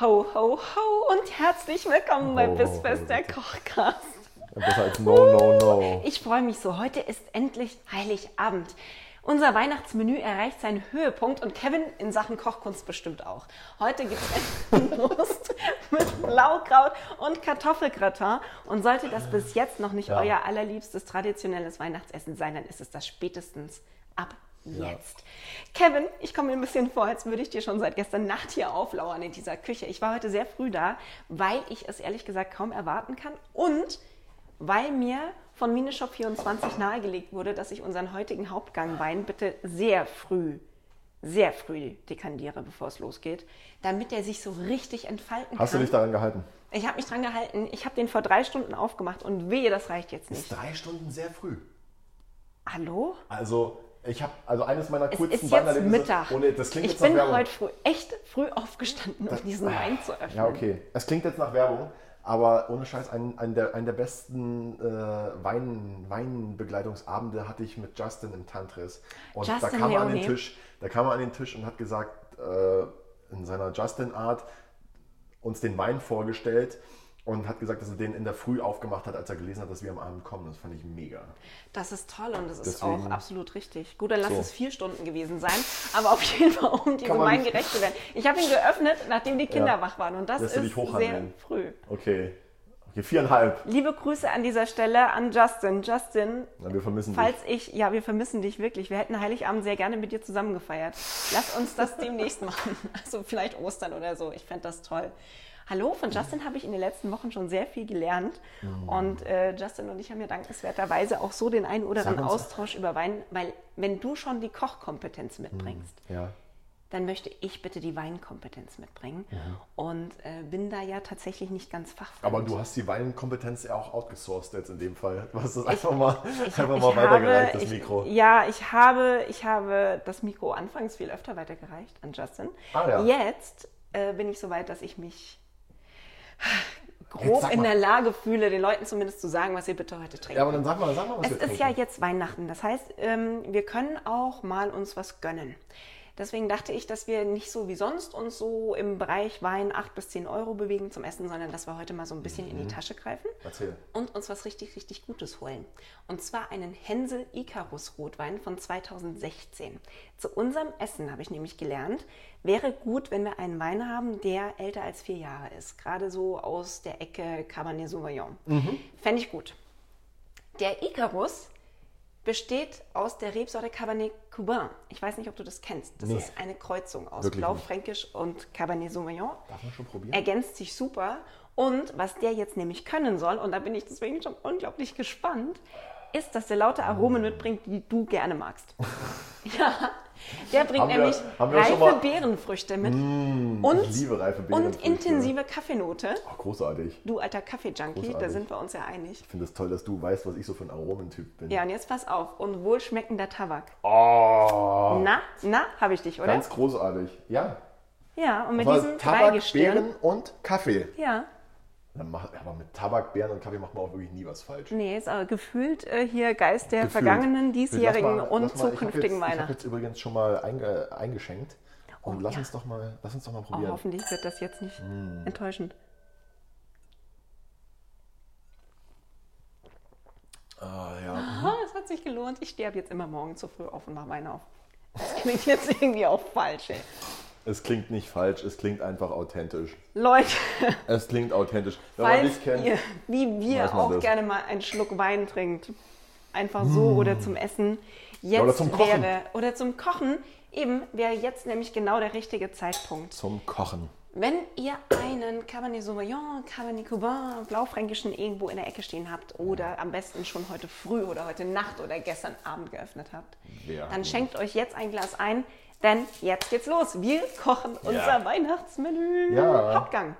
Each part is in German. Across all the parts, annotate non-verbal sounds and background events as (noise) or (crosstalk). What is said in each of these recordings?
Ho, ho, ho und herzlich willkommen bei ho, Bissfest der. Kochcast. Besser als No, No, No. Ich freue mich so. Heute ist endlich Heiligabend. Unser Weihnachtsmenü erreicht seinen Höhepunkt und Kevin in Sachen Kochkunst bestimmt auch. Heute gibt es Wurst (laughs) mit Blaukraut und Kartoffelgratin. Und sollte das bis jetzt noch nicht Ja. euer allerliebstes traditionelles Weihnachtsessen sein, dann ist es das spätestens ab Ja. Jetzt. Kevin, ich komme mir ein bisschen vor, als würde ich dir schon seit gestern Nacht hier auflauern in dieser Küche. Ich war heute sehr früh da, weil ich es ehrlich gesagt kaum erwarten kann und weil mir von Mineshop 24 nahegelegt wurde, dass ich unseren heutigen Hauptgangwein bitte sehr früh, sehr früh dekandiere, bevor es losgeht, damit er sich so richtig entfalten Hast du kann. dich daran gehalten? ich habe mich dran gehalten. Ich habe den vor drei Stunden aufgemacht und wehe, das reicht jetzt nicht. Ist drei Stunden sehr früh. Hallo? Also, ich habe, also eines meiner Es ist jetzt Weinerlebnisse- Mittag. Ohne, das klingt ich jetzt nach bin Werbung. heute früh, echt früh aufgestanden, um diesen Wein zu öffnen. Ja, okay. Es klingt jetzt nach Werbung, aber ohne Scheiß, ein, ein, der, ein der besten äh, Wein, Weinbegleitungsabende hatte ich mit Justin im Tantris. Und da Justin kam er an den. Tisch, da kam er an den Tisch und hat gesagt, äh, in seiner Justin-Art uns den Wein vorgestellt und hat gesagt, dass er den in der Früh aufgemacht hat, als er gelesen hat, dass wir am Abend kommen. Das fand ich mega. Das ist toll und das ist Deswegen- auch absolut richtig. Gut, dann lass So. es vier Stunden gewesen sein, aber auf jeden Fall, um Wein nicht- gerecht zu werden. Ich habe ihn geöffnet, nachdem die Kinder Ja. wach waren und das Lässt ist sehr früh. Okay. Okay, viereinhalb. Liebe Grüße an dieser Stelle an Justin. Justin, Na, wir vermissen falls dich. ich, ja, wir vermissen dich wirklich. Wir hätten Heiligabend sehr gerne mit dir zusammen gefeiert. Lass uns das demnächst (laughs) machen. Also vielleicht Ostern oder so. Ich fände das toll. Hallo, von Justin habe ich in den letzten Wochen schon sehr viel gelernt. Mhm. Und äh, Justin und ich haben ja dankenswerterweise auch so den einen oder anderen Austausch über Wein, weil wenn du schon die Kochkompetenz mitbringst, Ja. dann möchte ich bitte die Weinkompetenz mitbringen. Und äh, bin da ja tatsächlich nicht ganz fachfremd. Aber du hast die Weinkompetenz ja auch outgesourced jetzt in dem Fall. Du hast das einfach mal, einfach mal ich weitergereicht, habe, das ich, Mikro. Ja, ich habe, ich habe das Mikro anfangs viel öfter weitergereicht an Justin. Ah, ja. Jetzt äh, bin ich so weit, dass ich mich grob in der Lage fühle, den Leuten zumindest zu sagen, was ihr bitte heute trinkt. Ja, aber dann sag mal, sag mal, was Es ist ja trinken. jetzt Weihnachten. Das heißt, ähm, wir können auch mal uns was gönnen. Deswegen dachte ich, dass wir nicht so wie sonst uns so im Bereich Wein 8 bis 10 Euro bewegen zum Essen, sondern dass wir heute mal so ein bisschen in Mhm. die Tasche greifen Erzähl. und uns was richtig, richtig Gutes holen. Und zwar einen Hänsel Icarus Rotwein von 2016. Zu unserem Essen habe ich nämlich gelernt, wäre gut, wenn wir einen Wein haben, der älter als vier Jahre ist. Gerade so aus der Ecke Cabernet Sauvignon. Fände ich gut. Der Icarus besteht aus der Rebsorte Cabernet Cubain. Ich weiß nicht, ob du das kennst. Das Nee. ist eine Kreuzung aus Wirklich Blaufränkisch und Cabernet Sauvignon. Darf man schon probieren? Ergänzt sich super. Und was der jetzt nämlich können soll, und da bin ich deswegen schon unglaublich gespannt, ist, dass der lauter Aromen mitbringt, die du gerne magst. (laughs) ja, der bringt Haben wir- nämlich haben wir reife Beerenfrüchte mit Mm, und, ich liebe reife und Beerenfrüchte. intensive Kaffeenote. Ach, großartig. Du alter Kaffee-Junkie, da sind wir uns ja einig. Ich finde es toll, dass du weißt, was ich so für ein Aromentyp bin. Ja, und jetzt pass auf. Und wohlschmeckender Tabak. Oh, Na, na, habe ich dich, oder? ganz großartig. Ja. ja, und mit diesem Tabak. Beeren und Kaffee. Ja, Dann mach, aber mit Tabak, Beeren und Kaffee macht man auch wirklich nie was falsch. nee, ist aber gefühlt äh, hier Geist der Gefühlt. vergangenen, diesjährigen mal- und mal, zukünftigen jetzt, Ich habe Weihnachten. jetzt übrigens schon mal einge, eingeschenkt. Und Oh, lass, ja. uns doch mal, lass uns doch mal Oh, probieren. hoffentlich wird das jetzt nicht Mm. enttäuschend. Ah, ja. (laughs) Ah, es hat sich gelohnt. Ich sterbe jetzt immer morgen zu früh auf und mache Wein auf. Das klingt jetzt (laughs) irgendwie auch falsch, ey. Es klingt nicht falsch, es klingt einfach authentisch. Leute, Es klingt authentisch. Wenn man falls dich kennt, ihr, wie wir man auch das. gerne mal einen Schluck Wein trinkt, einfach so oder zum Essen, jetzt oder zum Kochen. wäre, oder zum Kochen, eben wäre jetzt nämlich genau der richtige Zeitpunkt. zum Kochen. Wenn ihr einen Cabernet Sauvignon, Cabernet Cubain, Blaufränkischen irgendwo in der Ecke stehen habt oder am besten schon heute früh oder heute Nacht oder gestern Abend geöffnet habt, Wer? dann schenkt euch jetzt ein Glas ein. Denn jetzt geht's los. Wir kochen unser Weihnachtsmenü. Ja. Hauptgang.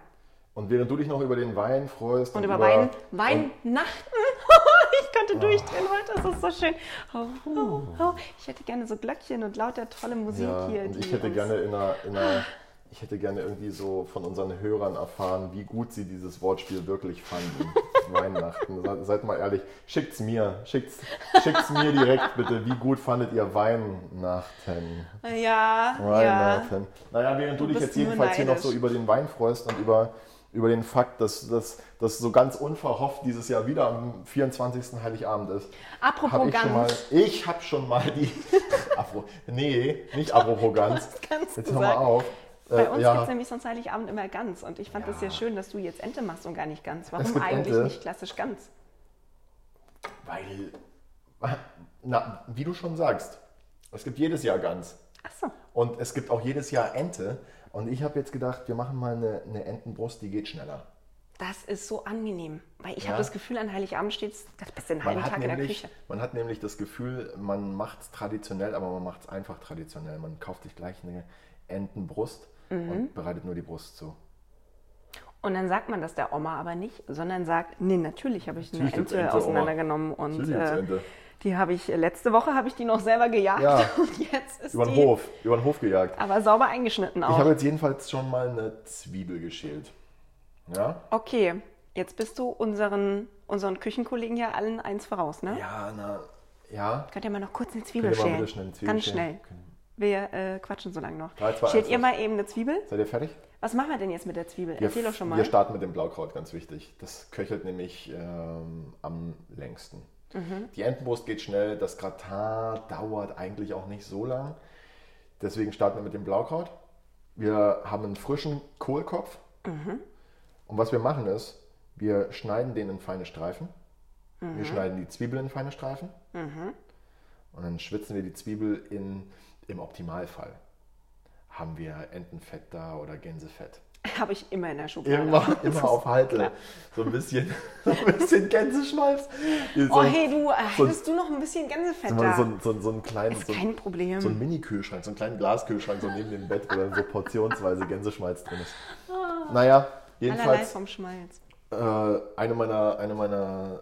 Und während du dich noch über den Wein freust Und über Wein, Weihnachten. (laughs) ich könnte durchdrehen heute, das ist so schön. Oh, oh, oh. Ich hätte gerne so Glöckchen und lauter tolle Musik Ja, hier. und ich hätte gerne in einer, in einer, ich hätte gerne irgendwie so von unseren Hörern erfahren, wie gut sie dieses Wortspiel wirklich fanden. (laughs) Weihnachten. Se- Seid mal ehrlich, schickt's mir, schickt's, schickt's mir direkt bitte. Wie gut fandet ihr Weihnachten? Ja, ja. Weihnachten. Naja, während du, Du dich jetzt jedenfalls hier noch neidisch. so über den Wein freust und über, über den Fakt, dass das so ganz unverhofft dieses Jahr wieder am 24. Heiligabend ist. Apropos hab ich schon mal, ich habe schon mal die. (laughs) Apro, nee, nicht apropos. Gans Jetzt hör mal auf. Bei Äh, uns ja, gibt es nämlich sonst Heiligabend immer Gans. Und ich fand es sehr schön, dass du jetzt Ente machst und gar nicht Gans. Warum Es eigentlich Ente. nicht klassisch Gans? weil, (laughs) na, wie du schon sagst, es gibt jedes Jahr Gans. Ach so. Und es gibt auch jedes Jahr Ente. Und ich habe jetzt gedacht, wir machen mal eine, eine Entenbrust, die geht schneller. Das ist so angenehm. Weil ich Ja. habe das Gefühl, an Heiligabend steht das bist den Man halben Tag in der nämlich, Küche. man hat nämlich das Gefühl, man macht es traditionell, aber man macht es einfach traditionell. Man kauft sich gleich eine Entenbrust Mhm. und bereitet nur die Brust zu. Und dann sagt man das der Oma aber nicht, sondern sagt, nee, natürlich habe ich eine Natürlich gibt's Ente, Ente, auseinandergenommen und äh, Ente. die habe ich, letzte Woche habe ich die noch selber gejagt Ja. (laughs) und jetzt ist Über die den Hof, über den Hof gejagt. aber sauber eingeschnitten Ich auch. habe jetzt jedenfalls schon mal eine Zwiebel geschält. Ja? Okay, jetzt bist du unseren, unseren Küchenkollegen ja allen eins voraus, ne? Ja, na, ja. Könnt ihr mal noch kurz eine Zwiebel schälen? eine Zwiebel Ganz schälen? schnell. Können- Wir äh, quatschen so lange noch. Drei, zwei, Schält eins, ihr mal eben eine Zwiebel? Seid ihr fertig? Was machen wir denn jetzt mit der Zwiebel? Erzähl doch schon mal. Wir starten mit dem Blaukraut, ganz wichtig. Das köchelt nämlich ähm, am längsten. Mhm. Die Entenbrust geht schnell, das Gratin dauert eigentlich auch nicht so lang. Deswegen starten wir mit dem Blaukraut. Wir haben einen frischen Kohlkopf. Mhm. Und was wir machen ist, wir schneiden den in feine Streifen. Mhm. Wir schneiden die Zwiebel in feine Streifen. Und dann schwitzen wir die Zwiebel in, im Optimalfall. Haben wir Entenfett da oder Gänsefett? Habe ich immer in der Schublade. Immer, (laughs) immer auf Halte. klar. So ein bisschen, (laughs) so ein bisschen Gänseschmalz. So, Oh, hey, du, äh, so- hättest du noch ein bisschen Gänsefett so, da? so, so, so einen kleinen, ist so, kein Problem. so einen Mini-Kühlschrank, so einen kleinen Glaskühlschrank, so neben dem Bett, wo dann so portionsweise Gänseschmalz drin ist. Naja, Allerlei jedenfalls vom Schmalz. äh, eine meiner, eine meiner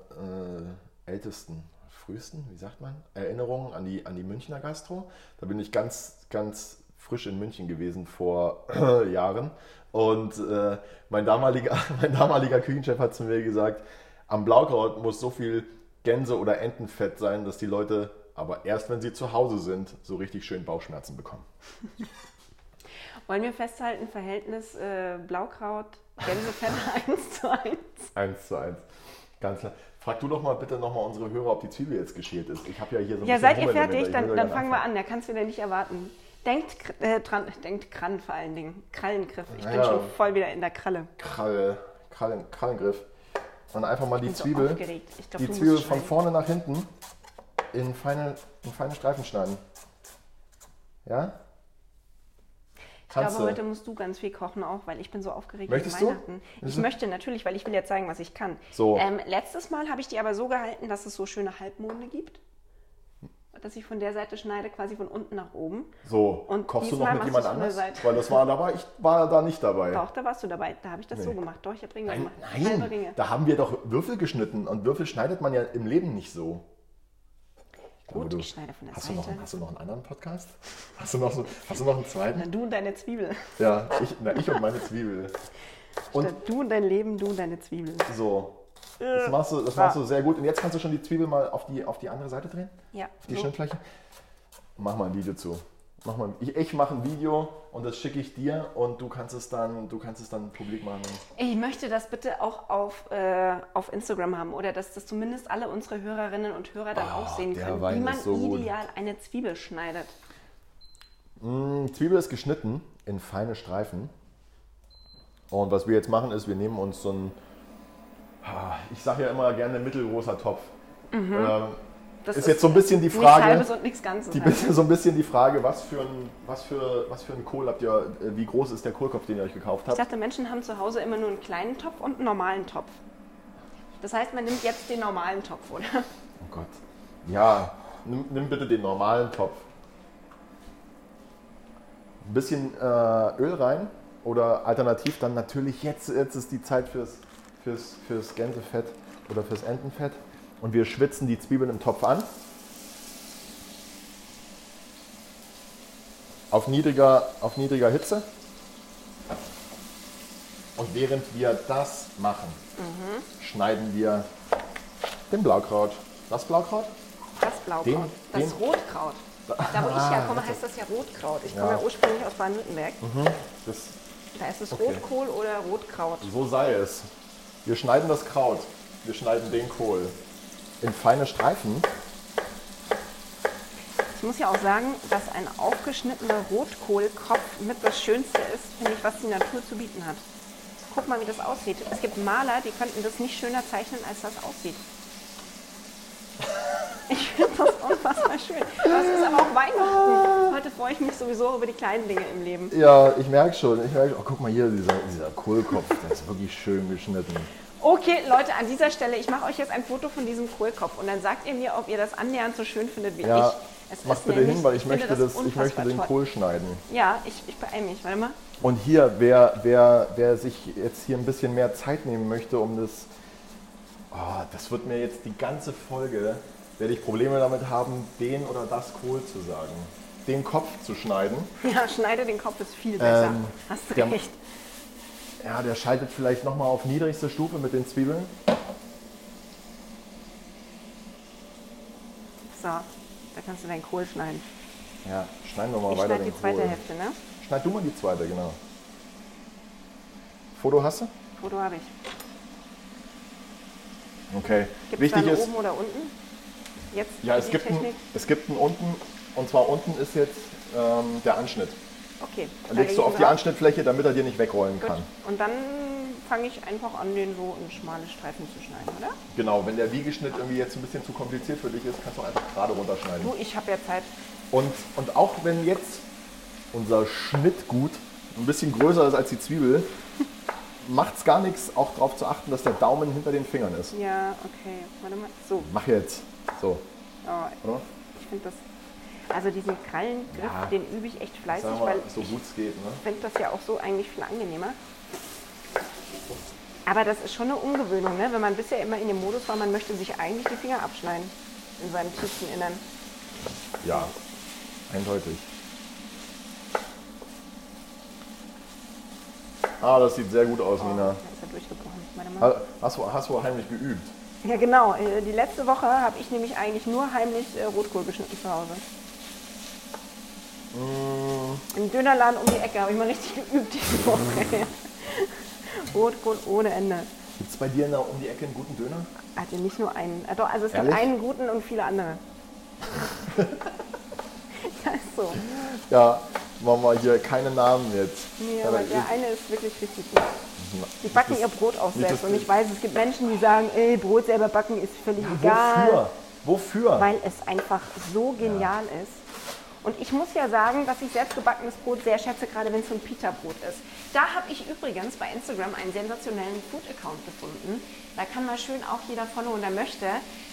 äh, ältesten, frühesten, wie sagt man, Erinnerungen an die, an die Münchner Gastro. Da bin ich ganz, ganz frisch in München gewesen vor (clears throat) Jahren. Und äh, mein, damaliger, (laughs) mein damaliger Küchenchef hat zu mir gesagt, am Blaukraut muss so viel Gänse- oder Entenfett sein, dass die Leute, aber erst wenn sie zu Hause sind, so richtig schön Bauchschmerzen bekommen. (laughs) Wollen wir festhalten, Verhältnis äh, Blaukraut, Gänsefett (laughs) 1 zu 1? Eins zu eins. Ganz klar. Frag du doch mal bitte nochmal unsere Hörer, ob die Zwiebel jetzt geschält ist. Ich habe ja hier so ein Ja, seid ihr fertig? Dann, dann fangen wir an. Der kann es wieder nicht erwarten. Denkt äh, dran, denkt Kran vor allen Dingen. Krallengriff. Ich bin Ja. schon voll wieder in der Kralle. Krall, Krallen, Krallengriff. Und einfach mal die bin so Zwiebel, glaub, die du Zwiebel von vorne nach hinten in feine, in feine Streifen schneiden. Ja? Ich Kannst glaube, du. heute musst du ganz viel kochen auch, weil ich bin so aufgeregt Möchtest du? Weihnachten. Ich du? möchte natürlich, weil ich will ja zeigen, was ich kann. So. Ähm, letztes Mal habe ich die aber so gehalten, dass es so schöne Halbmonde gibt. Dass ich von der Seite schneide, quasi von unten nach oben. So, Und kochst du noch mit jemand anders? Weil das war, da war ich war da nicht dabei. Doch, da warst du dabei. Da habe ich das so Nee. gemacht. Doch, ich habe Ringe Nein, gemacht. nein, Halbe Ringe. da haben wir doch Würfel geschnitten und Würfel schneidet man ja im Leben nicht so. Gut, du, ich schneide von der hast Du noch, Seite. hast du noch einen anderen Podcast? (laughs) Hast du noch, so, hast du noch einen zweiten? Na, du und deine Zwiebel. Ja, ich, na, ich und meine Zwiebel. Und Statt du und dein Leben, du und deine Zwiebel. so. Das machst, du, das machst du sehr gut. Und jetzt kannst du schon die Zwiebel mal auf die, auf die andere Seite drehen? Ja. Auf die so. Schnittfläche? Mach mal ein Video zu. Mach mal, ich ich mache ein Video und das schicke ich dir und du kannst es dann, du kannst es dann publik machen. Ich möchte das bitte auch auf, äh, auf Instagram haben oder dass das zumindest alle unsere Hörerinnen und Hörer dann auch sehen können, Wein wie man so gut. ideal eine Zwiebel schneidet. Die Zwiebel ist geschnitten in feine Streifen. Und was wir jetzt machen ist, wir nehmen uns so ein, ah, ich sage ja immer gerne mittelgroßer Topf. Ähm, Das ist jetzt so ein bisschen die nichts Frage, Halbes und nichts Ganzes. die, halt. so ein bisschen die Frage, was für ein, was für, was für ein Kohl habt ihr, äh, wie groß ist der Kohlkopf, den ihr euch gekauft Ich habt? dachte, Menschen haben zu Hause immer nur einen kleinen Topf und einen normalen Topf. Das heißt, man nimmt jetzt den normalen Topf, oder? Oh Gott. Ja, nimm, nimm bitte den normalen Topf. Ein bisschen äh, Öl rein oder alternativ dann natürlich jetzt, jetzt ist die Zeit fürs, fürs, fürs Gänsefett oder fürs Entenfett. Und wir schwitzen die Zwiebeln im Topf an. Auf niedriger, auf niedriger Hitze. Und während wir das machen, schneiden wir den Blaukraut. Das Blaukraut? Das Blaukraut. Den- das den- Rotkraut. Da wo ich herkomme, heißt das ja Rotkraut. Ich komme Ja. ja ursprünglich aus Baden-Württemberg. Das, Da ist es Okay. Rotkohl oder Rotkraut. so sei es. Wir schneiden das Kraut. Wir schneiden den Kohl in feine Streifen. Ich muss ja auch sagen, dass ein aufgeschnittener Rotkohlkopf mit das Schönste ist, finde ich, was die Natur zu bieten hat. Guck mal, wie das aussieht. Es gibt Maler, die könnten das nicht schöner zeichnen, als das aussieht. Ich finde das unfassbar schön. Das ist aber auch Weihnachten. Heute freue ich mich sowieso über die kleinen Dinge im Leben. Ja, ich merke schon. Ich merke, oh, guck mal hier, dieser, dieser Kohlkopf, der ist wirklich schön geschnitten. Okay, Leute, an dieser Stelle, ich mache euch jetzt ein Foto von diesem Kohlkopf und dann sagt ihr mir, ob ihr das annähernd so schön findet wie Ja, ich. Es mach bitte hin, weil ich möchte, das, ich möchte den toll. Kohl schneiden. Ja, ich, ich beeile mich. Warte mal. Und hier, wer, wer, wer sich jetzt hier ein bisschen mehr Zeit nehmen möchte, um das. Oh, das wird mir jetzt die ganze Folge, werde ich Probleme damit haben, den oder das Kohl zu sagen. Den Kopf zu schneiden. Ja, schneide den Kopf ist viel besser. Ähm, Hast du recht. Ja, der schaltet vielleicht nochmal auf niedrigste Stufe mit den Zwiebeln. So, da kannst du deinen Kohl schneiden. Ja, schneiden wir mal Ich weiter schneide den die zweite Kohl. Hälfte, ne? Schneid du mal die zweite, genau. Foto hast du? Foto habe ich. Okay. Gibt es Wichtig dann ist, oben oder unten? Jetzt ja, es gibt, einen, Technik? es gibt einen unten, und zwar unten ist jetzt ähm, der Anschnitt. Okay. Dann da legst leg du auf die. Anschnittfläche, damit er dir nicht wegrollen Gut. kann. Und dann fange ich einfach an, den so in schmale Streifen zu schneiden, oder? Genau, wenn der Wiegeschnitt irgendwie jetzt ein bisschen zu kompliziert für dich ist, kannst du einfach gerade runterschneiden. Du, ich habe ja Zeit. Und, und auch wenn jetzt unser Schnittgut ein bisschen größer ist als die Zwiebel, (laughs) macht es gar nichts, auch darauf zu achten, dass der Daumen hinter den Fingern ist. Ja, okay. Warte mal. So, Mach jetzt. So, oh, oder? ich finde das. Also diesen Krallengriff, Ja. den übe ich echt fleißig, wir weil mal, so gut es geht. Ne? Ich finde das ja auch so eigentlich viel angenehmer. Aber das ist schon eine Ungewöhnung, ne? wenn man bisher immer in dem Modus war, man möchte sich eigentlich die Finger abschneiden in seinem tiefsten Innern. Ja, eindeutig. Ah, das sieht sehr gut aus, Nina. Da ist er durchgebrochen. Mal. Ha- Hast du, hast du heimlich geübt? Ja genau, äh, die letzte Woche habe ich nämlich eigentlich nur heimlich äh, Rotkohl geschnitten zu Hause. Mm. Im Dönerladen um die Ecke habe ich mal richtig geübt diese Woche. (laughs) Rotkohl ohne Ende. Gibt es bei dir in der, um die Ecke einen guten Döner? Hatte nicht nur einen. äh, Doch, also es Ehrlich? gibt einen guten und viele andere. (laughs) ja, ist so. Ja, machen wir hier keine Namen jetzt. Nee, Ja, aber der eine ist wirklich richtig gut. Die backen das- ihr Brot auch selbst. Und ich weiß, es gibt Menschen, die sagen, ey, Brot selber backen ist völlig egal. Wofür? Wofür? Weil es einfach so genial ist. Und ich muss ja sagen, dass ich selbstgebackenes Brot sehr schätze, gerade wenn es so ein Pita-Brot ist. Da habe ich übrigens bei Instagram einen sensationellen Food-Account gefunden. Da kann mal schön auch jeder followen, der möchte.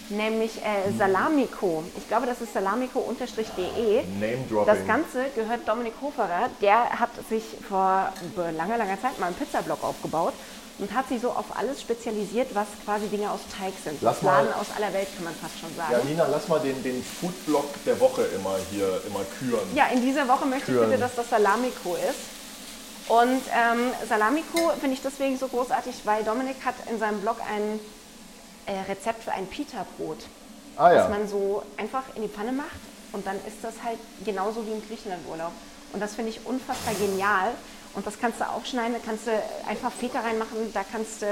Nämlich äh, Salamico. Ich glaube, das ist salamico-de. Das Ganze gehört Dominik Hoferer. Der hat sich vor langer, langer Zeit mal einen Pizzablog aufgebaut und hat sich so auf alles spezialisiert, was quasi Dinge aus Teig sind. Lass Laden aus aller Welt, kann man fast schon sagen. Ja, Nina, lass mal den, den Foodblock der Woche immer hier immer küren. Ja, in dieser Woche möchte ich Küren. bitte, dass das Salamico ist. Und ähm, Salamico finde ich deswegen so großartig, weil Dominik hat in seinem Blog ein äh, Rezept für ein Pita-Brot, Ah das ja. man so einfach in die Pfanne macht und dann ist das halt genauso wie im Griechenlandurlaub. Und das finde ich unfassbar genial. Und das kannst du aufschneiden, da kannst du einfach Feta reinmachen, da kannst du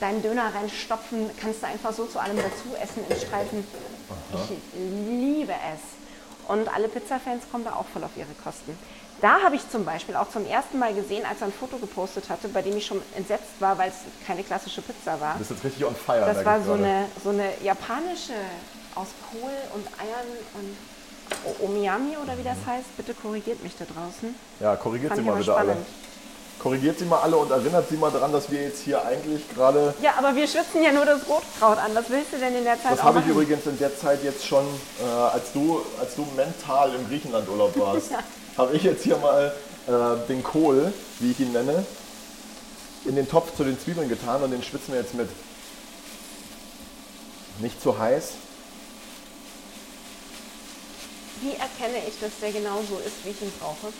deinen Döner reinstopfen, kannst du einfach so zu allem dazu essen in Streifen. Ich liebe es. Und alle Pizza-Fans kommen da auch voll auf ihre Kosten. Da habe ich zum Beispiel auch zum ersten Mal gesehen, als er ein Foto gepostet hatte, bei dem ich schon entsetzt war, weil es keine klassische Pizza war. Bist jetzt richtig on fire. Das war so gerade. eine, so eine japanische aus Kohl und Eiern und O- Omiyami oder wie das heißt. Bitte korrigiert mich da draußen. Ja, korrigiert Fand sie mal aber bitte alle. spannend. Korrigiert sie mal alle und erinnert sie mal daran, dass wir jetzt hier eigentlich gerade. Ja, aber wir schwitzen ja nur das Rotkraut an. Was willst du denn in der Zeit Das habe ich übrigens in der Zeit jetzt schon, äh, als, du, als du mental im Griechenlandurlaub (laughs) warst, Ja. habe ich jetzt hier mal äh, den Kohl, wie ich ihn nenne, in den Topf zu den Zwiebeln getan und den schwitzen wir jetzt mit. Nicht zu heiß. Wie erkenne ich, dass der genau so ist, wie ich ihn brauche?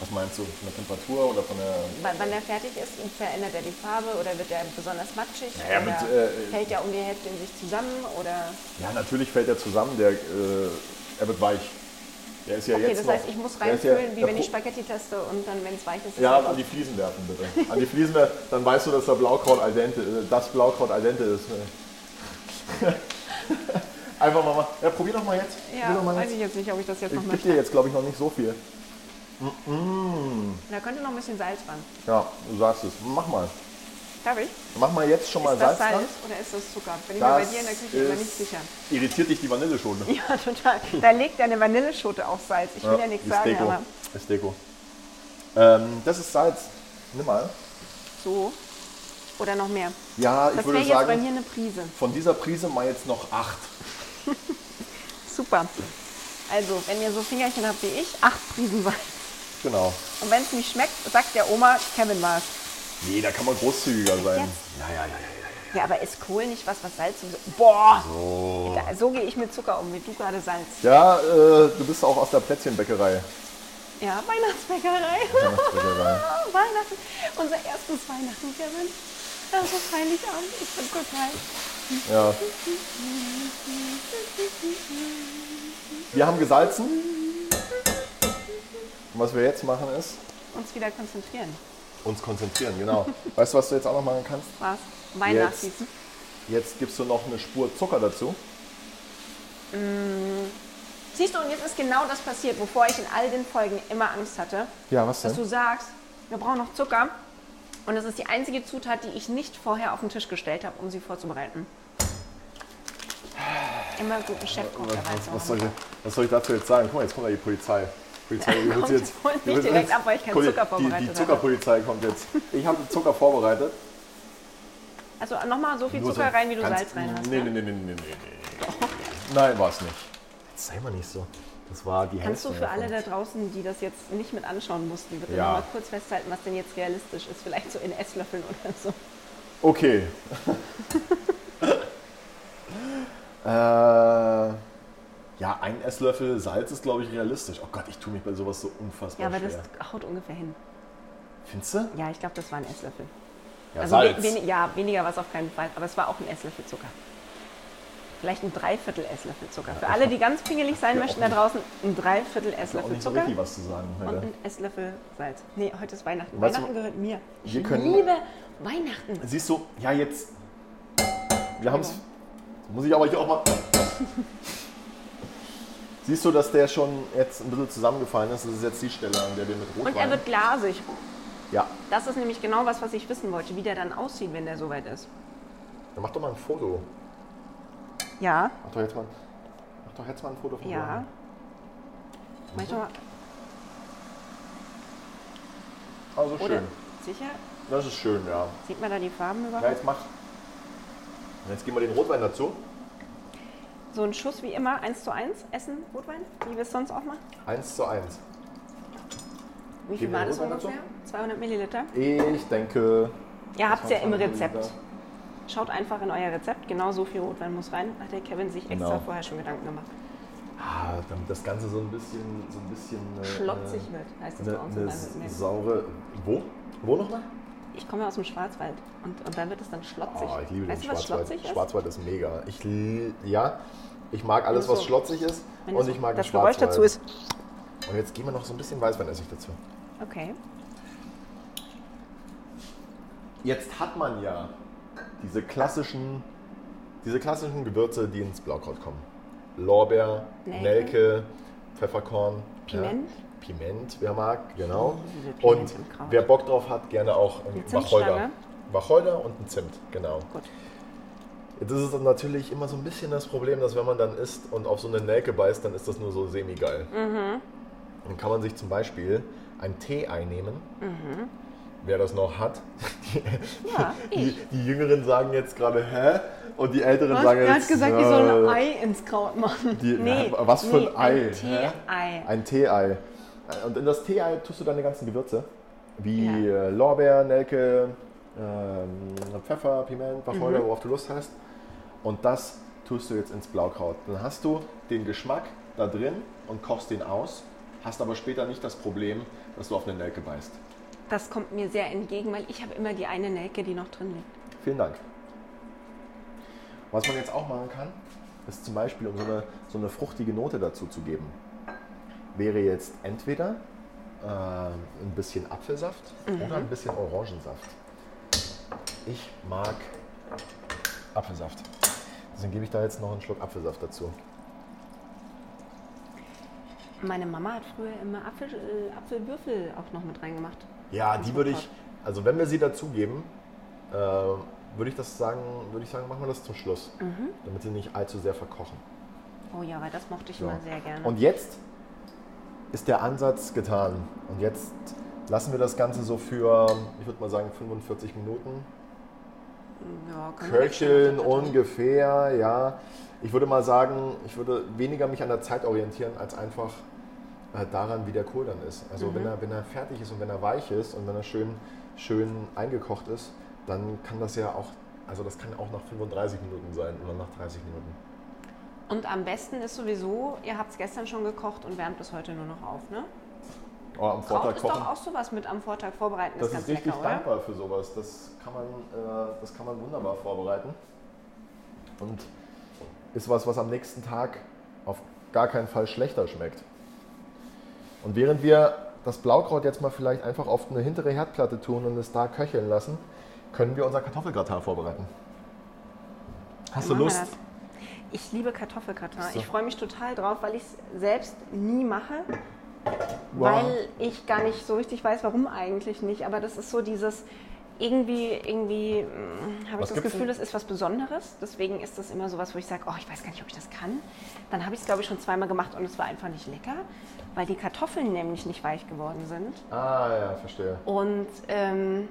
Was meinst du? Von der Temperatur oder von der. Wann, wann er fertig ist, verändert er die Farbe oder wird er besonders matschig? Naja, mit, äh, fällt er um die Hälfte in sich zusammen? Oder Ja, natürlich fällt er zusammen. Der, äh, er wird weich. Der ist ja okay, jetzt das noch, heißt, ich muss ist ja- wie wenn ich Spaghetti teste und dann, wenn es weich ist, ist Ja, er an die Fliesen werfen bitte. An die Fliesen werfen, dann weißt du, dass der Blaukraut al dente, äh, das Blaukraut al dente ist. (laughs) Einfach mal, mal. Ja, probier doch mal jetzt. Ja, doch mal weiß jetzt. ich jetzt nicht, ob ich das jetzt noch Ich gebe dir jetzt, glaube ich, noch nicht so viel. Da könnte noch ein bisschen Salz ran. Ja, du sagst es. Mach mal. Darf ich? Mach mal jetzt schon mal Ist das Salz Salz dran. oder ist das Zucker? Bin ich mir bei Das dir in der Küche immer ist- nicht sicher. Irritiert dich die Vanille schon. Ne? (laughs) Ja, total. Da legt ja eine Vanilleschote auf Salz. Ich will ja, nichts ist sagen, Deko. aber Ist Deko. Ähm, das ist Salz. Nimm mal. so. Oder noch mehr. Ja, ich Das würde wäre jetzt bei mir eine Prise. von dieser Prise mal jetzt noch acht. (laughs) Super. Also, wenn ihr so Fingerchen habt wie ich, acht Prisen Salz. Genau. Und wenn es nicht schmeckt, sagt der Oma, Kevin war es. Nee, da kann man großzügiger sein. Jetzt? Ja, ja, ja, ja. Ja, aber ist Kohl nicht was, was Salz sowieso... Boah! So, so gehe ich mit Zucker um, wie du gerade Salz. Ja, äh, du bist auch aus der Plätzchenbäckerei. Ja, Weihnachtsbäckerei. Weihnachtsbäckerei. (laughs) Weihnachten. Unser erstes Weihnachten, Kevin. Das ist Heiligabend. Ich bin total... Ja. Wir haben gesalzen. Und was wir jetzt machen ist, Uns wieder konzentrieren. uns konzentrieren, genau. Weißt du, was du jetzt auch noch machen kannst? Was? Weihnachten. Jetzt gibst du noch eine Spur Zucker dazu. Siehst du, und jetzt ist genau das passiert, wovor ich in all den Folgen immer Angst hatte. Ja, was Dass du sagst, wir brauchen noch Zucker. Und das ist die einzige Zutat, die ich nicht vorher auf den Tisch gestellt habe, um sie vorzubereiten. Immer guten Chefkoch Was, was, haben. soll ich, was soll ich dazu jetzt sagen? Guck mal, jetzt kommt ja die Polizei. Polizei die (laughs) kommt holt jetzt- holt mich die direkt ab, weil ich keinen Zucker die, vorbereitet Die habe. Zuckerpolizei kommt jetzt. Ich habe Zucker vorbereitet. Also nochmal so viel Nur Zucker so rein, wie du Salz rein hast. Nee, nee, nee, nee, nee, nee, nee. Nein, war es nicht. Jetzt sei mal nicht so. Das war die Kannst du Hälfte für alle davon. da draußen, die das jetzt nicht mit anschauen mussten, bitte Ja. noch mal kurz festhalten, was denn jetzt realistisch ist? Vielleicht so in Esslöffeln (laughs) oder so. Okay. (laughs) äh, ja, ein Esslöffel Salz ist, glaube ich, realistisch. Oh Gott, ich tue mich bei sowas so unfassbar Ja, aber das schwer. haut ungefähr hin. Findest du? Ja, ich glaube, das war ein Esslöffel. Ja, Also Salz. we weni- ja, weniger war es auf keinen Fall, aber es war auch ein Esslöffel Zucker. Vielleicht ein Dreiviertel Esslöffel Zucker. Für alle, die ganz pingelig sein möchten da draußen, ein Dreiviertel Esslöffel Zucker richtig was zu sagen und heute. ein Esslöffel Salz. Nee, heute ist Weihnachten. Weißt Weihnachten gehört mir. Ich liebe Weihnachten. Siehst du, ja jetzt. Wir haben es. Muss ich aber hier auch mal. Siehst du, dass der schon jetzt ein bisschen zusammengefallen ist? Das ist jetzt die Stelle, an der wir mit Rotwein... Und er wird glasig. ja, Das ist nämlich genau was, was ich wissen wollte, wie der dann aussieht, wenn der soweit ist. dann mach doch mal ein Foto. Ja, Mach doch jetzt mal, mach doch jetzt mal ein Foto von ja. Wein. Mach ich doch mal. Also Oder? schön. Sicher? Das ist schön, ja. Sieht man da die Farben überhaupt? Ja, jetzt mach. Jetzt geben wir den Rotwein dazu. So ein Schuss wie immer, 1 zu 1, Essen, Rotwein, wie wir es sonst auch machen. 1 zu 1. Wie viel war das Rotwein dazu? ungefähr? 200 Milliliter? Ich denke. Ihr habt es ja im 200 Rezept. Milliliter. Schaut einfach in euer Rezept, genau so viel Rotwein muss rein. Hat der Kevin sich extra Genau. vorher schon Gedanken gemacht. Ah, damit das Ganze so ein bisschen. So ein bisschen äh, Schlotzig wird, heißt das Eine, bei uns. eine. Nee. saure. Wo? Wo nochmal? Ich komme ja aus dem Schwarzwald und, und da wird es dann schlotzig. Oh, ich liebe weißt den du, was Schwarzwald. schlotzig ist? Schwarzwald ist mega. Ich, ja, ich mag alles, was So. schlotzig ist und das- ich mag das den Geräusch Schwarzwald. dazu ist. Und jetzt geben wir noch so ein bisschen Weißweinessig dazu. Okay. Jetzt hat man ja diese klassischen, diese klassischen Gewürze, die ins Blaukraut kommen. Lorbeer, Nelke. Nelke, Pfefferkorn. Piment. Ja, Piment, wer mag, genau. Piment Und wer Bock drauf hat, gerne auch ein. Wacholder. Wacholder und ein Zimt, genau. Gut. Jetzt ist es dann natürlich immer so ein bisschen das Problem, dass wenn man dann isst und auf so eine Nelke beißt, dann ist das nur so semi-geil. Mhm. Dann kann man sich zum Beispiel ein Tee einnehmen. Wer das noch hat. (laughs) Ja, Die, die Jüngeren sagen jetzt gerade, hä? Und die Älteren Was? sagen Er jetzt, hat gesagt, ich soll ein äh, Ei ins Kraut machen. Die, nee, was für nee, ein Ei? Ein? Tee-Ei. Ein Tee-Ei. Und in das Tee-Ei tust du deine ganzen Gewürze, wie Ja. äh, Lorbeer, Nelke, ähm, Pfeffer, Piment, Wacholder, Mhm. worauf du Lust hast. Und das tust du jetzt ins Blaukraut. Dann hast du den Geschmack da drin und kochst den aus, hast aber später nicht das Problem, dass du auf eine Nelke beißt. Das kommt mir sehr entgegen, weil ich habe immer die eine Nelke, die noch drin liegt. Vielen Dank. Was man jetzt auch machen kann, ist zum Beispiel, um so eine, so eine fruchtige Note dazu zu geben, wäre jetzt entweder äh, ein bisschen Apfelsaft oder ein bisschen Orangensaft. Ich mag Apfelsaft. Deswegen gebe ich da jetzt noch einen Schluck Apfelsaft dazu. Meine Mama hat früher immer Apfel, äh, Apfelwürfel auch noch mit reingemacht. Ja, die würde ich, also wenn wir sie dazugeben, äh, würde ich das sagen, würde ich sagen, machen wir das zum Schluss, damit sie nicht allzu sehr verkochen. Oh ja, weil das mochte ich So. immer sehr gerne. Und jetzt ist der Ansatz getan. Und jetzt lassen wir das Ganze so für, ich würde mal sagen, 45 Minuten ja, köcheln ungefähr, ja. Ich würde mal sagen, ich würde weniger mich an der Zeit orientieren, als einfach äh, daran, wie der Kohl dann ist. Also Mhm. wenn, er, wenn er fertig ist und wenn er weich ist und wenn er schön, schön eingekocht ist, dann kann das ja auch, also das kann auch nach 35 Minuten sein oder nach 30 Minuten. Und am besten ist sowieso, ihr habt es gestern schon gekocht und wärmt es heute nur noch auf, ne? Oh, am Kraut Vortag ist kochen. doch auch sowas mit am Vortag vorbereiten, Das ist ganz ist richtig lecker, oder? dankbar für sowas. Das kann, man, äh, das kann man wunderbar vorbereiten. Und ist was, was am nächsten Tag auf gar keinen Fall schlechter schmeckt. Und während wir das Blaukraut jetzt mal vielleicht einfach auf eine hintere Herdplatte tun und es da köcheln lassen, können wir unser Kartoffelgratin vorbereiten. Hast du Lust? Ich liebe Kartoffelgratin. So. Ich freue mich total drauf, weil ich es selbst nie mache, Wow. weil ich gar nicht so richtig weiß, warum eigentlich nicht. Aber das ist so dieses irgendwie, irgendwie mh, habe ich das Gefühl, das ist was Besonderes. Deswegen ist das immer so was, wo ich sage, oh, ich weiß gar nicht, ob ich das kann. Dann habe ich es, glaube ich, schon zweimal gemacht und es war einfach nicht lecker, weil die Kartoffeln nämlich nicht weich geworden sind. Ah ja, verstehe. Und ähm,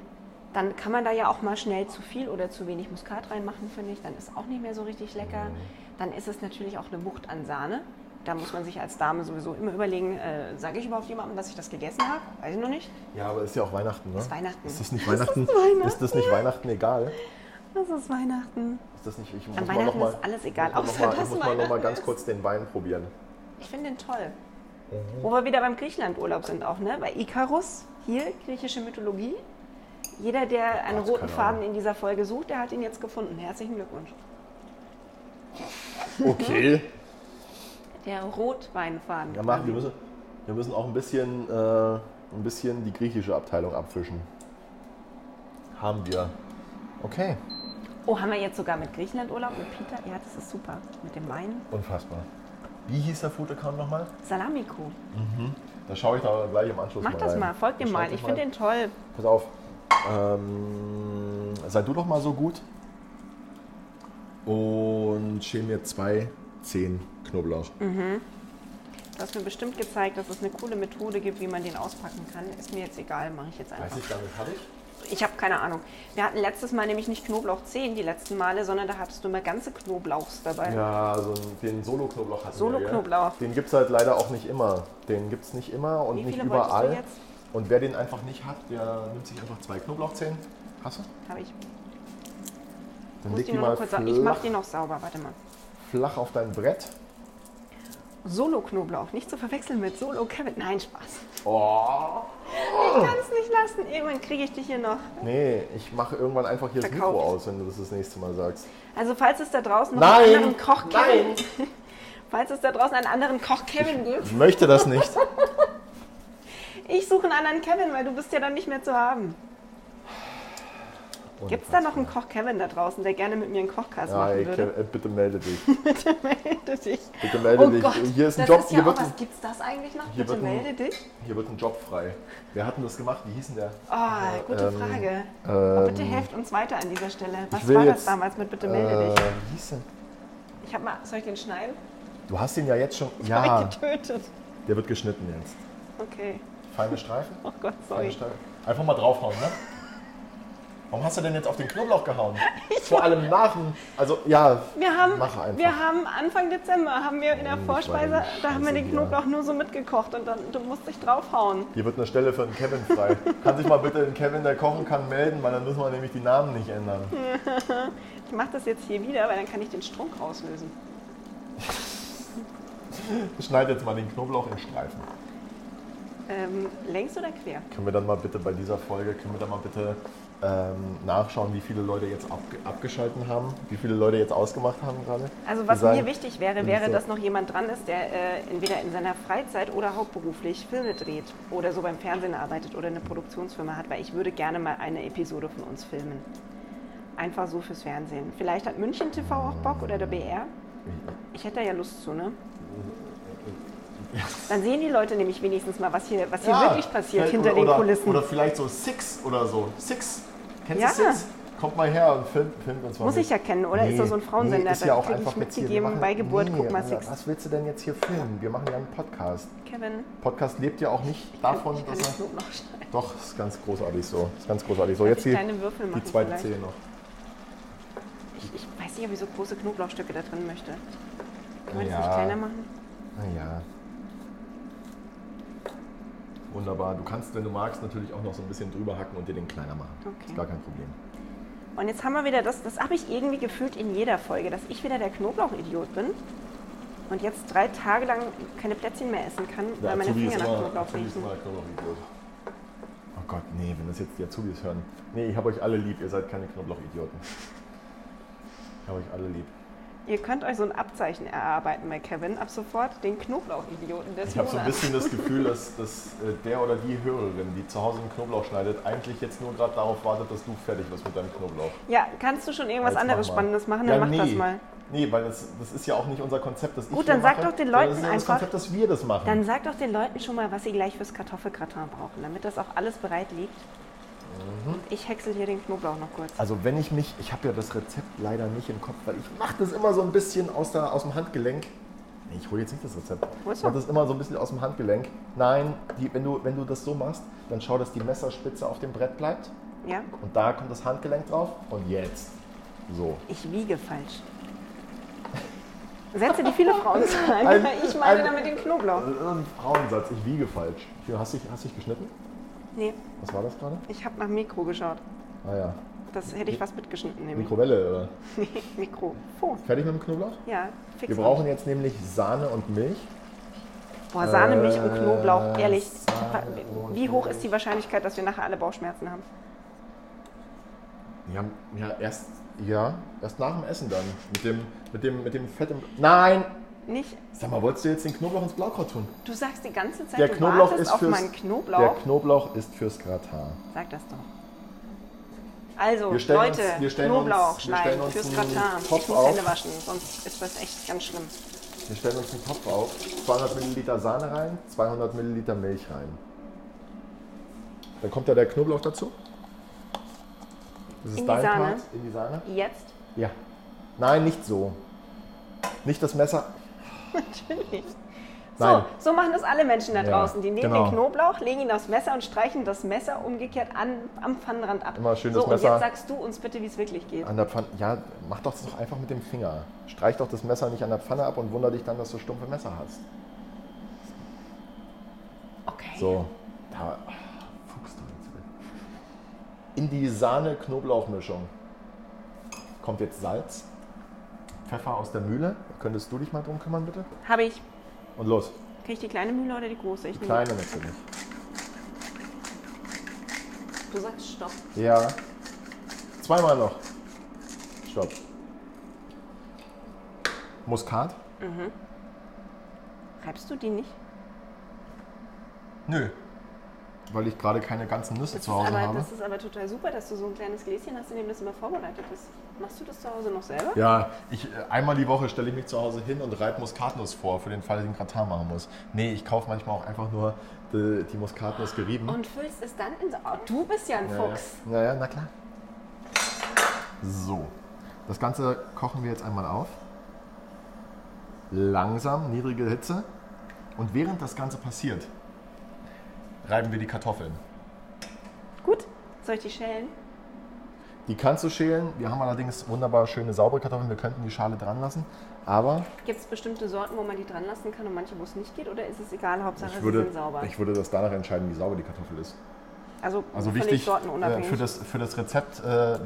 dann kann man da ja auch mal schnell zu viel oder zu wenig Muskat reinmachen, finde ich. Dann ist auch nicht mehr so richtig lecker. Dann ist es natürlich auch eine Wucht an Sahne. Da muss man sich als Dame sowieso immer überlegen, äh, sage ich überhaupt jemandem, dass ich das gegessen habe? Weiß ich noch nicht. Ja, aber ist ja auch Weihnachten, ne? Ist Weihnachten. Ist das nicht Das ist Weihnachten? Weihnachten. Ist das nicht Weihnachten egal? Das ist Weihnachten. Ist das nicht, ich muss An Weihnachten noch mal, ist alles egal, ich muss außer mal, dass ich muss mal noch mal Weihnachten ganz kurz den Wein probieren. Ich finde den toll. Mhm. Wo wir wieder beim Griechenland-Urlaub sind auch, ne? Bei Icarus, hier griechische Mythologie. Jeder, der einen roten Faden in dieser Folge sucht, der hat ihn jetzt gefunden. Herzlichen Glückwunsch. Okay. (laughs) Der Rotweinfaden. Ja, machen, wir, müssen, wir müssen auch ein bisschen, äh, ein bisschen die griechische Abteilung abfischen. Haben wir. Okay. Oh, haben wir jetzt sogar mit Griechenland Urlaub, mit Peter? Ja, das ist super. Mit dem Wein. Unfassbar. Wie hieß der Food Account nochmal? Salamico. Da schaue ich da gleich im Anschluss Mach mal das rein. mal, folgt dem mal. ich finde den toll. Pass auf. Ähm, sei du doch mal so gut. Und schäl mir zwei Zehen Knoblauch. Mhm. Du hast mir bestimmt gezeigt, dass es eine coole Methode gibt, wie man den auspacken kann. Ist mir jetzt egal, mache ich jetzt Weiß einfach. ich gar nicht, habe ich? Ich habe keine Ahnung. Wir hatten letztes Mal nämlich nicht Knoblauchzehen, die letzten Male, sondern da hattest du immer ganze Knoblauchs dabei. Ja, so einen- den Solo-Knoblauch hatten wir. Solo-Knoblauch. gell? Den gibt es halt leider auch nicht immer. Den gibt es nicht immer und nicht überall. Und wer den einfach nicht hat, der nimmt sich einfach zwei Knoblauchzehen. Hast du? Habe ich. Dann leg die mal kurz sagen. Ich mache flach, die noch sauber. Warte mal. flach auf dein Brett. Solo-Knoblauch, nicht zu verwechseln mit Solo-Kevin. Nein, Spaß. Oh. Ich kann es nicht lassen. Irgendwann kriege ich dich hier noch. Nee, ich mache irgendwann einfach hier das Verkauft. Mikro aus, wenn du das das nächste Mal sagst. Also falls es da draußen noch Nein! einen anderen Koch Kevin, (laughs) falls es da draußen einen anderen Koch Kevin gibt, Ich möchte das nicht. (laughs) ich suche einen anderen Kevin, weil du bist ja dann nicht mehr zu haben. Gibt es da noch einen Koch Kevin da draußen, der gerne mit mir einen Kochkast Ja, machen ey, würde? Ke- äh, bitte melde dich. (laughs) Bitte melde dich. Bitte melde oh dich. Gott, Hier ist ein das Job. ist hier, ja wird auch was. Gibt's das eigentlich noch? hier Bitte wird ein- melde dich. hier wird ein Job frei. Wer hat denn das gemacht? Wie hieß denn der? Oh, gute ähm, Frage. Aber bitte ähm, helft uns weiter an dieser Stelle. Was war das jetzt, damals mit Bitte melde Äh, dich? wie hieß denn? Ich habe mal, soll ich den schneiden? Du hast den ja jetzt schon. Ja, ich getötet. der wird geschnitten jetzt. Okay. Feine Streifen? (laughs) Oh Gott, sorry. Einfach mal draufhauen, ne? Warum hast du denn jetzt auf den Knoblauch gehauen? (laughs) Vor allem nach dem. Also, ja, Wir haben, mach einfach. wir haben Anfang Dezember haben wir in der Oh, Vorspeise, ich da haben wir den scheiße, ja. Knoblauch nur so mitgekocht und dann du musst dich draufhauen. Hier wird eine Stelle für einen Kevin frei. kann sich mal bitte ein Kevin, der kochen kann, melden, weil dann müssen wir nämlich die Namen nicht ändern. (laughs) Ich mache das jetzt hier wieder, weil dann kann ich den Strunk rauslösen. (laughs) Schneid jetzt mal den Knoblauch in Streifen. Ähm, längs oder quer? Können wir dann mal bitte bei dieser Folge, können wir dann mal bitte ähm, nachschauen, wie viele Leute jetzt abge abgeschalten haben, wie viele Leute jetzt ausgemacht haben gerade? Also was sagen, mir wichtig wäre, wäre, dass noch jemand dran ist, der äh, entweder in seiner Freizeit oder hauptberuflich Filme dreht oder so beim Fernsehen arbeitet oder eine Produktionsfirma hat, weil ich würde gerne mal eine Episode von uns filmen. Einfach so fürs Fernsehen. Vielleicht hat München TV auch Bock oder der BR. Ich hätte da ja Lust zu, ne? Dann sehen die Leute nämlich wenigstens mal, was hier, was hier Ja, wirklich passiert hinter den Kulissen. Oder vielleicht so Six oder so. Six. Kennst Ja. du Six? Kommt mal her und filmt, filmt uns mal Muss mit. ich ja kennen, oder? Ist doch so ein Frauensender, ist da ja auch ich einfach jetzt hier, mitgegeben, machen- bei Geburt, guck mal, Alter, Six. Was willst du denn jetzt hier filmen? Wir machen ja einen Podcast. Kevin, Podcast lebt ja auch nicht davon, ich kann dass den er... Schneiden. Doch, ist ganz großartig so. Ist ganz großartig so. Jetzt ich die, die zweite? Zehe noch. Ich, ich weiß nicht, ob ich so große Knoblauchstücke da drin möchte. Kann man das Ja. nicht kleiner machen? Naja. Wunderbar. Du kannst, wenn du magst, natürlich auch noch so ein bisschen drüber hacken und dir den kleiner machen. Okay. Ist gar kein Problem. Und jetzt haben wir wieder das, das habe ich irgendwie gefühlt in jeder Folge, dass ich wieder der Knoblauchidiot bin und jetzt drei Tage lang keine Plätzchen mehr essen kann, weil meine Azubi Finger nach Knoblauch riechen. Oh Gott, nee, wenn das jetzt die Azubis hören. Nee, ich habe euch alle lieb, ihr seid keine Knoblauchidioten. Ich habe euch alle lieb. Ihr könnt euch so ein Abzeichen erarbeiten bei Kevin ab sofort, den Knoblauchidioten des Ich habe so ein bisschen das Gefühl, dass, dass äh, der oder die Hörerin, die zu Hause einen Knoblauch schneidet, eigentlich jetzt nur gerade darauf wartet, dass du fertig wirst mit deinem Knoblauch. Ja, kannst du schon irgendwas Jetzt anderes mach. Spannendes machen? Ja, Dann mach nee. das mal. Nee, weil das, das ist ja auch nicht unser Konzept, das ich Gut, dann sag mache, doch den Leuten das ist ja das einfach- Konzept, dass wir das machen. Dann sag doch den Leuten schon mal, was sie gleich fürs Kartoffelgratin brauchen, damit das auch alles bereit liegt. Mhm. Ich häcksel hier den Knoblauch noch kurz. Also wenn ich mich, ich habe ja das Rezept leider nicht im Kopf, weil ich mache das immer so ein bisschen aus, der, aus dem Handgelenk. Nee, ich hole jetzt nicht das Rezept. Ich mache das immer so ein bisschen aus dem Handgelenk. Nein, die, wenn, du, wenn du das so machst, dann schau, dass die Messerspitze auf dem Brett bleibt. Ja? Und da kommt das Handgelenk drauf. Und jetzt. So. Ich wiege falsch. Sätze, die viele Frauen (laughs) sagen. Ein- ich meine ein- damit den Knoblauch. Das ist ein Frauensatz, ich wiege falsch. Hast du dich, hast dich geschnitten? Nee, Was war das gerade? ich habe nach Mikro geschaut. Ah ja. Das hätte ich fast mitgeschnitten, nämlich. Mikrowelle, oder? (laughs) Nee, Mikrofon. Fertig mit dem Knoblauch? Ja, fix. Wir brauchen jetzt nämlich Sahne und Milch. Boah, Sahne, Milch und Äh, Knoblauch, ehrlich. Und Wie hoch ist die Wahrscheinlichkeit, dass wir nachher alle Bauchschmerzen haben? Ja, ja, erst, ja, erst nach dem Essen dann. Mit dem, mit dem, mit dem Fett im. Nein! Nicht? Sag mal, wolltest du jetzt den Knoblauch ins Blaukraut tun? Du sagst die ganze Zeit, Der du Knoblauch wartest ist auf fürs, meinen Knoblauch. Der Knoblauch ist fürs Gratin. Sag das doch. Also, Wir stellen Leute, uns- wir stellen Knoblauch uns- wir stellen schneiden uns fürs Gratin. Topf Ich muss auf. Hände waschen, sonst ist das echt ganz schlimm. Wir stellen uns einen Topf auf, 200 Milliliter Sahne rein, 200 Milliliter Milch rein. Dann kommt da der Knoblauch dazu. Das ist In dein? Part. In die Sahne? Jetzt? Ja. Nein, nicht so. Nicht das Messer. (laughs) Natürlich. Nein. So, so machen das alle Menschen da Ja, draußen. Die nehmen genau. den Knoblauch, legen ihn aufs Messer und streichen das Messer umgekehrt an, am Pfannenrand ab. Immer schön so, das Messer- und jetzt sagst du uns bitte, wie es wirklich geht. An der Pfanne. Ja, mach doch das doch einfach mit dem Finger. Streich doch das Messer nicht an der Pfanne ab und wunder dich dann, dass du stumpfe Messer hast. Okay. So. Da. ah, Fuchs du jetzt. In die Sahne-Knoblauch-Mischung kommt jetzt Salz, Pfeffer aus der Mühle. Könntest du dich mal drum kümmern, bitte? Habe ich. Und los. Krieg ich die kleine Mühle oder die große? Ich nehme- Kleine natürlich. Du sagst Stopp. Ja. Zweimal noch. Stopp. Muskat? Reibst du die nicht? Nö. Weil ich gerade keine ganzen Nüsse Das zu Hause aber, habe. das ist aber total super, dass du so ein kleines Gläschen hast, in dem das immer vorbereitet ist. Machst du das zu Hause noch selber? Ja, ich, äh, einmal die Woche stelle ich mich zu Hause hin und reibe Muskatnuss vor, für den Fall, dass ich einen Gratin machen muss. Nee, ich kaufe manchmal auch einfach nur die, die Muskatnuss gerieben. Und füllst es dann in so. Oh, du bist ja ein ja, Fuchs. Ja, ja, na klar. So, das Ganze kochen wir jetzt einmal auf. Langsam, niedrige Hitze. Und während das Ganze passiert, reiben wir die Kartoffeln. Gut. Soll ich die schälen? Die kannst du schälen. Wir haben allerdings wunderbar schöne saubere Kartoffeln. Wir könnten die Schale dran lassen. Aber Gibt es bestimmte Sorten, wo man die dran lassen kann und manche, wo es nicht geht? Oder ist es egal, Hauptsache ich sie würde, sind sauber? ich würde das danach entscheiden, wie sauber die Kartoffel ist. also, Also wichtig äh, für, das, für das Rezept. Äh,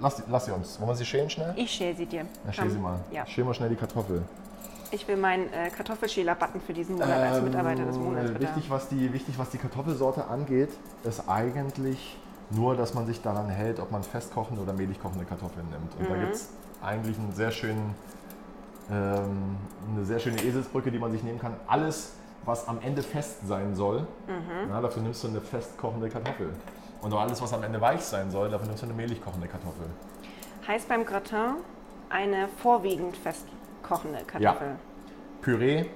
lass, lass sie uns. Wollen wir sie schälen schnell? ich schäle sie dir. Ja, schäl sie mal. Ja. Schäl mal schnell die Kartoffel. Ich will meinen äh, Kartoffelschäler-Button für diesen Monat als Mitarbeiter des Monats Ähm, bitte. wichtig, was die, wichtig, was die Kartoffelsorte angeht, ist eigentlich nur, dass man sich daran hält, ob man festkochende oder mehlig kochende Kartoffeln nimmt. Und Mhm. da gibt es eigentlich einen sehr schönen, ähm, eine sehr schöne Eselsbrücke, die man sich nehmen kann. Alles, was am Ende fest sein soll, Mhm. na, dafür nimmst du eine festkochende Kartoffel. Und auch alles, was am Ende weich sein soll, dafür nimmst du eine mehlig kochende Kartoffel. Heißt beim Gratin eine vorwiegend festkochende Kartoffel. Püree,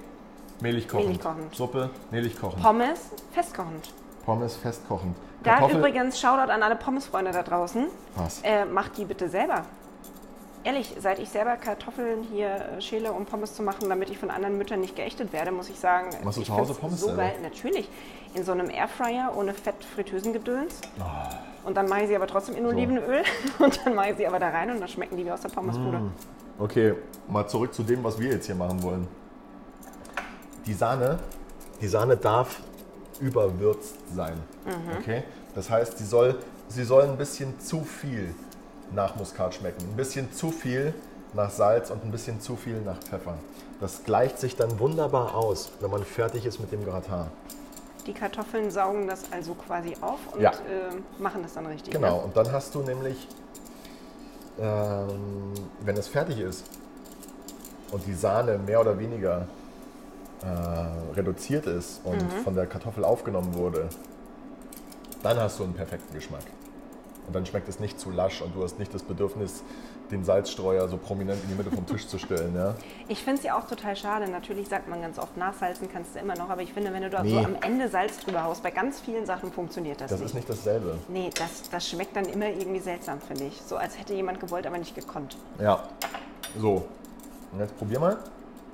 mehlig kochend. Mehlig kochend. Suppe, mehlig kochend. Pommes, festkochend. Pommes, festkochend. Da Kartoffel- übrigens Shoutout an alle Pommesfreunde da draußen. Was? Äh, macht die bitte selber. Ehrlich, seit ich selber Kartoffeln hier äh, schäle, um Pommes zu machen, damit ich von anderen Müttern nicht geächtet werde, muss ich sagen, Machst du ich zu Hause Pommes so selber? geil. Natürlich. In so einem Airfryer ohne Fett Fritösengedöns. Ah. Und dann mache ich sie aber trotzdem in Olivenöl. (laughs) Und dann mache ich sie aber da rein und dann schmecken die wie aus der Pommesbude. Mm. Okay, mal zurück zu dem, was wir jetzt hier machen wollen. Die Sahne, die Sahne darf überwürzt sein. Okay? Das heißt, sie soll, sie soll ein bisschen zu viel nach Muskat schmecken. Ein bisschen zu viel nach Salz und ein bisschen zu viel nach Pfeffer. Das gleicht sich dann wunderbar aus, wenn man fertig ist mit dem Gratin. Die Kartoffeln saugen das also quasi auf und Ja. äh, machen das dann richtig. Genau, Ne? und dann hast du nämlich, ähm, wenn es fertig ist und die Sahne mehr oder weniger äh, reduziert ist und von der Kartoffel aufgenommen wurde, dann hast du einen perfekten Geschmack. Und dann schmeckt es nicht zu lasch und du hast nicht das Bedürfnis, den Salzstreuer so prominent in die Mitte vom Tisch zu stellen. Ja? (laughs) Ich finde es ja auch total schade. Natürlich sagt man ganz oft, nachsalzen kannst du immer noch. Aber ich finde, wenn du da Nee. so am Ende Salz drüber haust, bei ganz vielen Sachen funktioniert das, Das nicht. ist nicht dasselbe. Nee, das, das schmeckt dann immer irgendwie seltsam, finde ich. So als hätte jemand gewollt, aber nicht gekonnt. Ja, so. Und jetzt probier mal.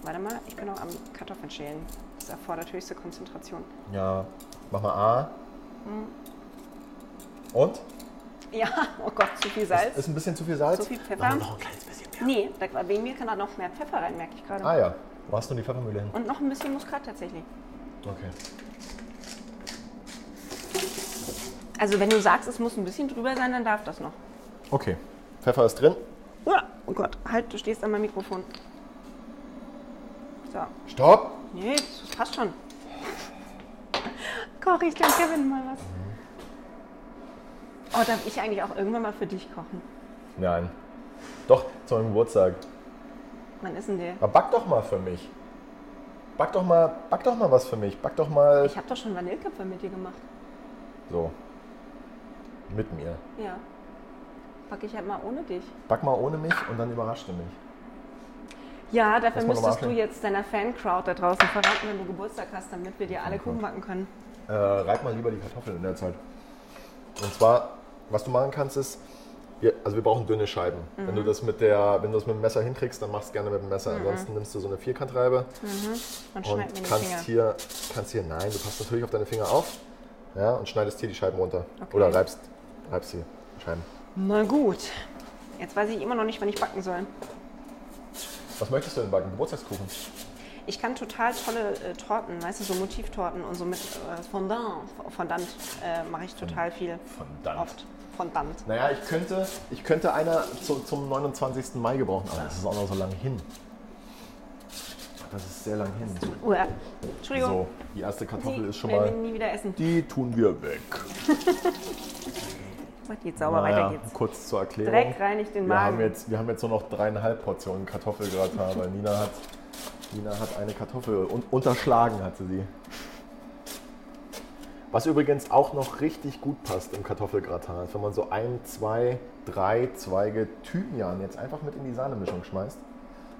Warte mal, ich bin noch am Kartoffeln schälen. Das erfordert höchste Konzentration. Ja, mach mal A. Und? Ja, (laughs) oh Gott, zu viel Salz. Ist ein bisschen zu viel Salz? Zu viel Pfeffer? Noch ein kleines bisschen mehr. Nee, da, wegen mir kann da noch mehr Pfeffer rein, merke ich gerade. Ah ja, wo hast du die Pfeffermühle hin? Und noch ein bisschen Muskat tatsächlich. Okay. Also wenn du sagst, es muss ein bisschen drüber sein, dann darf das noch. Okay, Pfeffer ist drin. Oh Gott, halt, du stehst an meinem Mikrofon. So, Stopp! nee, das passt schon. Koche ich dem Kevin mal was? Oh, darf ich eigentlich auch irgendwann mal für dich kochen? Nein. Doch, zu meinem Geburtstag. Wann ist denn der? Aber back doch mal für mich. Back doch mal, back doch mal was für mich. Back doch mal Ich habe doch schon Vanilleköpfe mit dir gemacht. so. Mit mir. Ja. Backe ich halt mal ohne dich. Back mal ohne mich und dann überrascht du mich. Ja, dafür müsstest du jetzt deiner Fancrowd da draußen verraten, wenn du Geburtstag hast, damit wir dir alle Kuchen backen können. Äh, reib mal lieber die Kartoffeln in der Zeit. Und zwar, was du machen kannst, ist, wir, also wir brauchen dünne Scheiben. Wenn du das mit der, wenn du das mit dem Messer hinkriegst, dann machst du gerne mit dem Messer. Ansonsten nimmst du so eine Vierkantreibe Und und die kannst Finger. hier, kannst hier, nein, du passt natürlich auf deine Finger auf, ja, und schneidest hier die Scheiben runter. Okay. Oder reibst, reibst hier die Scheiben. Na gut. Jetzt weiß ich immer noch nicht, wann ich backen soll. Was möchtest du denn backen? Geburtstagskuchen? Ich kann total tolle äh, Torten, weißt du, so Motivtorten und so mit äh, Fondant, Fondant äh, mache ich total viel. Fondant. Oft. Fondant. Naja, ich könnte, ich könnte einer zu, zum 29. Mai gebrauchen, aber das ist auch noch so lang hin. Das ist sehr lang hin. Uh, äh, Entschuldigung. So, die erste Kartoffel Die ist schon mal. wir nie wieder essen. Die tun wir weg. (laughs) Gut, Geht sauber, weiter Naja, geht's. kurz zur Erklärung. Dreck reinigt den wir Magen. haben, jetzt, wir haben jetzt nur noch dreieinhalb Portionen Kartoffelgratin, weil Nina hat, Nina hat eine Kartoffel un unterschlagen, hatte sie. Was übrigens auch noch richtig gut passt im Kartoffelgratin, ist, wenn man so ein, zwei, drei Zweige Thymian jetzt einfach mit in die Sahnemischung schmeißt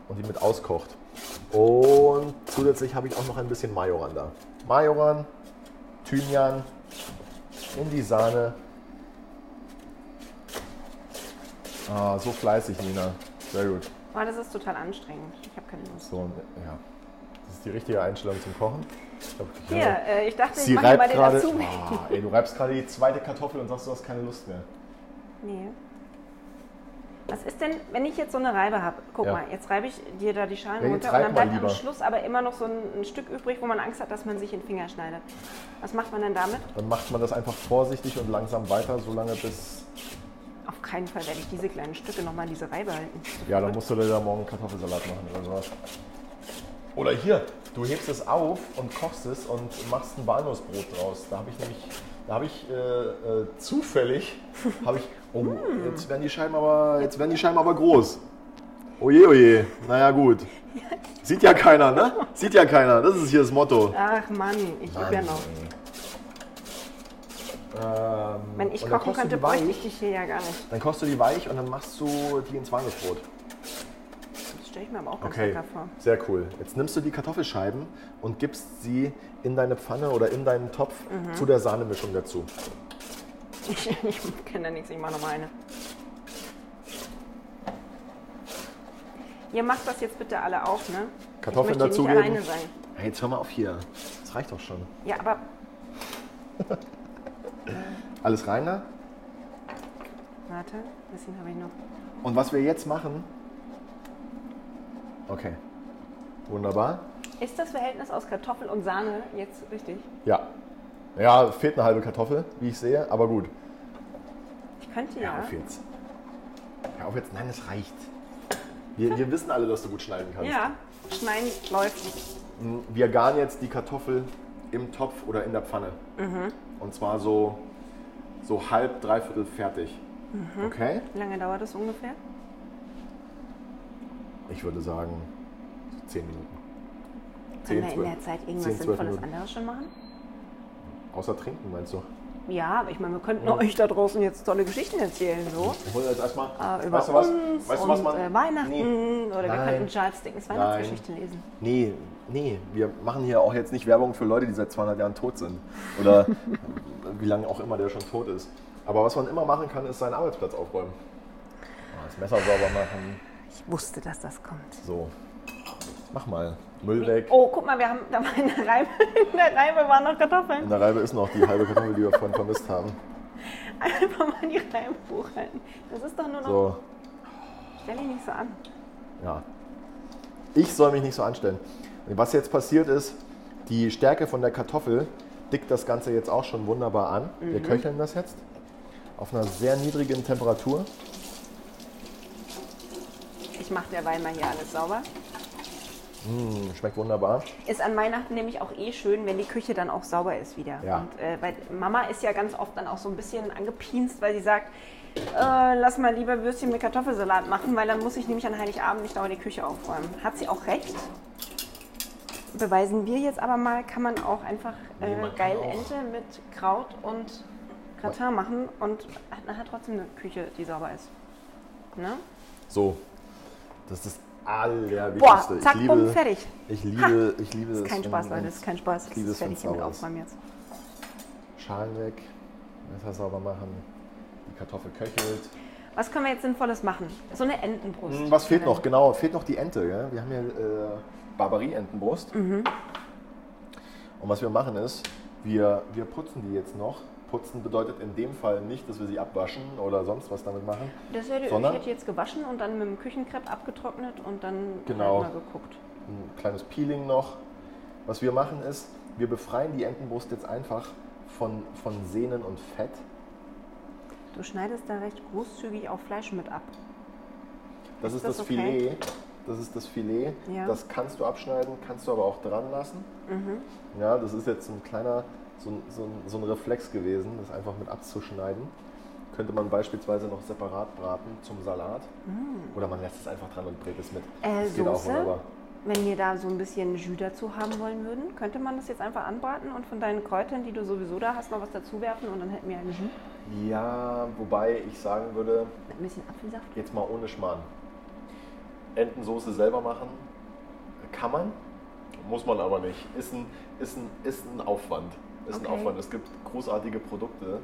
und die mit auskocht. Und zusätzlich habe ich auch noch ein bisschen Majoran da. Majoran, Thymian in die Sahne. Ah, so fleißig, Nina. Sehr gut. Oh, das ist total anstrengend. Ich habe keine Lust. So, ja. Das ist die richtige Einstellung zum Kochen. Ich glaub, ich Hier, äh, ich dachte, Sie ich mache mal den dazu. Ah, ey, du reibst gerade die zweite Kartoffel und sagst, du hast keine Lust mehr. Nee. Was ist denn, wenn ich jetzt so eine Reibe habe? Guck Ja. mal, jetzt reibe ich dir da die Schalen Ja, runter und dann bleibt am. Schluss aber immer noch so ein, ein Stück übrig, wo man Angst hat, dass man sich in den Finger schneidet. Was macht man denn damit? Dann macht man das einfach vorsichtig und langsam weiter, solange bis. Auf keinen Fall werde ich diese kleinen Stücke nochmal in diese Reibe halten. Ja, dann musst du dir da morgen Kartoffelsalat machen oder sowas. Oder hier, du hebst es auf und kochst es und machst ein Walnussbrot draus. Da habe ich nämlich, da habe ich äh, äh, zufällig, habe ich, oh, jetzt werden die Scheiben aber, jetzt werden die Scheiben aber groß. Oje, oje, naja gut. (laughs) Sieht ja keiner, ne? Sieht ja keiner, das ist hier das Motto. Ach Mann, ich übe ja noch. Ähm, Wenn ich kochen könnte, die bräuchte ich dich hier ja gar nicht. Dann kochst du die weich und dann machst du die ins Walnussbrot. Das stelle ich mir aber auch ganz Okay, lecker vor. sehr cool. Jetzt nimmst du die Kartoffelscheiben und gibst sie in deine Pfanne oder in deinen Topf Mhm. zu der Sahnemischung dazu. (laughs) Ich, ich kenne da nichts, ich mache nochmal eine. Ihr macht das jetzt bitte alle auch, ne? Kartoffeln dazugeben. nicht alleine sein. Hey, jetzt hör mal auf hier. Das reicht doch schon. Ja, aber (laughs) Alles rein da. warte, ein bisschen habe ich noch. Und was wir jetzt machen. Okay. Wunderbar. Ist das Verhältnis aus Kartoffel und Sahne jetzt richtig? Ja. Ja, fehlt eine halbe Kartoffel, wie ich sehe, aber gut. Ich könnte Hör ja. auf jetzt. Hör auf jetzt. Nein, es reicht. Wir, wir wissen alle, dass du gut schneiden kannst. Ja, schneiden läuft. Wir garen jetzt die Kartoffel im Topf oder in der Pfanne. Mhm. Und zwar so, so halb, dreiviertel fertig. Mhm. Okay? Wie lange dauert das ungefähr? Ich würde sagen, so 10 Minuten. Können 10, wir in 12, der Zeit irgendwas 10, 12 Sinnvolles anderes schon machen? Außer trinken, meinst du? Ja, aber ich meine, wir könnten euch da draußen jetzt tolle Geschichten erzählen, so. Ich hole jetzt erstmal. Äh, über weißt du was? uns Weißt du, und was man. äh, Weihnachten. Nee. Oder wir Nein. könnten Charles Dickens Weihnachtsgeschichte lesen. Nee, nee, wir machen hier auch jetzt nicht Werbung für Leute, die seit 200 Jahren tot sind. Oder (laughs) wie lange auch immer der schon tot ist. Aber was man immer machen kann, ist seinen Arbeitsplatz aufräumen. Das Messer sauber machen. Ich wusste, dass das kommt. So. Mach mal. Müll weg. Oh, guck mal, wir haben da war in der Reibe, (laughs) in der Reibe waren noch In Kartoffeln. der Reibe ist noch die halbe Kartoffel, die wir vorhin vermisst haben. (laughs) Einfach mal die Reibe hochhalten. Das ist doch nur noch. So, Stell dich nicht so an. ja. Ich soll mich nicht so anstellen. Was jetzt passiert ist, die Stärke von der Kartoffel dickt das Ganze jetzt auch schon wunderbar an. Wir köcheln das jetzt auf einer sehr niedrigen Temperatur. Ich mache derweil mal hier alles sauber. Mm, schmeckt wunderbar. Ist an Weihnachten nämlich auch eh schön, wenn die Küche dann auch sauber ist wieder. Ja. Und, äh, weil Mama ist ja ganz oft dann auch so ein bisschen angepinst, weil sie sagt, äh, lass mal lieber Würstchen mit Kartoffelsalat machen, weil dann muss ich nämlich an Heiligabend nicht dauernd die Küche aufräumen. Hat sie auch recht. Beweisen wir jetzt aber mal, kann man auch einfach äh, Nee, geil Ente mit Kraut und Gratin machen und hat nachher trotzdem eine Küche, die sauber ist. Ne? So, das ist das Allerwichtigste. Boah, zack, ich liebe, bumm, fertig. Ich liebe, ich liebe Das ist es, kein Spaß, Leute, das ist kein Spaß. ich Das liebe ist fertig hier mit sauber ist. Aufräumen jetzt. Schalen weg, Messer sauber machen, die Kartoffel köchelt. Was können wir jetzt Sinnvolles machen? So eine Entenbrust. Hm, Was fehlt noch? Genau, fehlt noch die Ente. Gell? Wir haben hier äh, Barbarie-Entenbrust. Mhm. Und was wir machen ist, wir, wir putzen die jetzt noch. Putzen bedeutet in dem Fall nicht, dass wir sie abwaschen oder sonst was damit machen. Das hätte, Sondern- ich hätte jetzt gewaschen und dann mit dem Küchenkrepp abgetrocknet und dann Genau. halt mal geguckt. Ein kleines Peeling noch. Was wir machen ist, wir befreien die Entenbrust jetzt einfach von, von Sehnen und Fett. Du schneidest da recht großzügig auch Fleisch mit ab. Das Ist ist, das das, okay? Filet. Das ist das Filet. Ja. Das kannst du abschneiden, kannst du aber auch dran lassen. Mhm. Ja, das ist jetzt ein kleiner, so ein, so ein, so ein Reflex gewesen, das einfach mit abzuschneiden. Könnte man beispielsweise noch separat braten zum Salat. Oder man lässt es einfach dran und brät es mit. Äh, das geht auch Soße? wunderbar. Wenn wir da so ein bisschen Jus dazu haben wollen würden, könnte man das jetzt einfach anbraten und von deinen Kräutern, die du sowieso da hast, noch was dazu werfen und dann hätten wir ein Jus Ja, wobei ich sagen würde, mit ein bisschen Apfelsaft. jetzt mal ohne Schmarrn. Entensoße selber machen kann man, muss man aber nicht. Ist ein, ist ein, ist ein Aufwand. Ist Okay. ein Aufwand. Es gibt großartige Produkte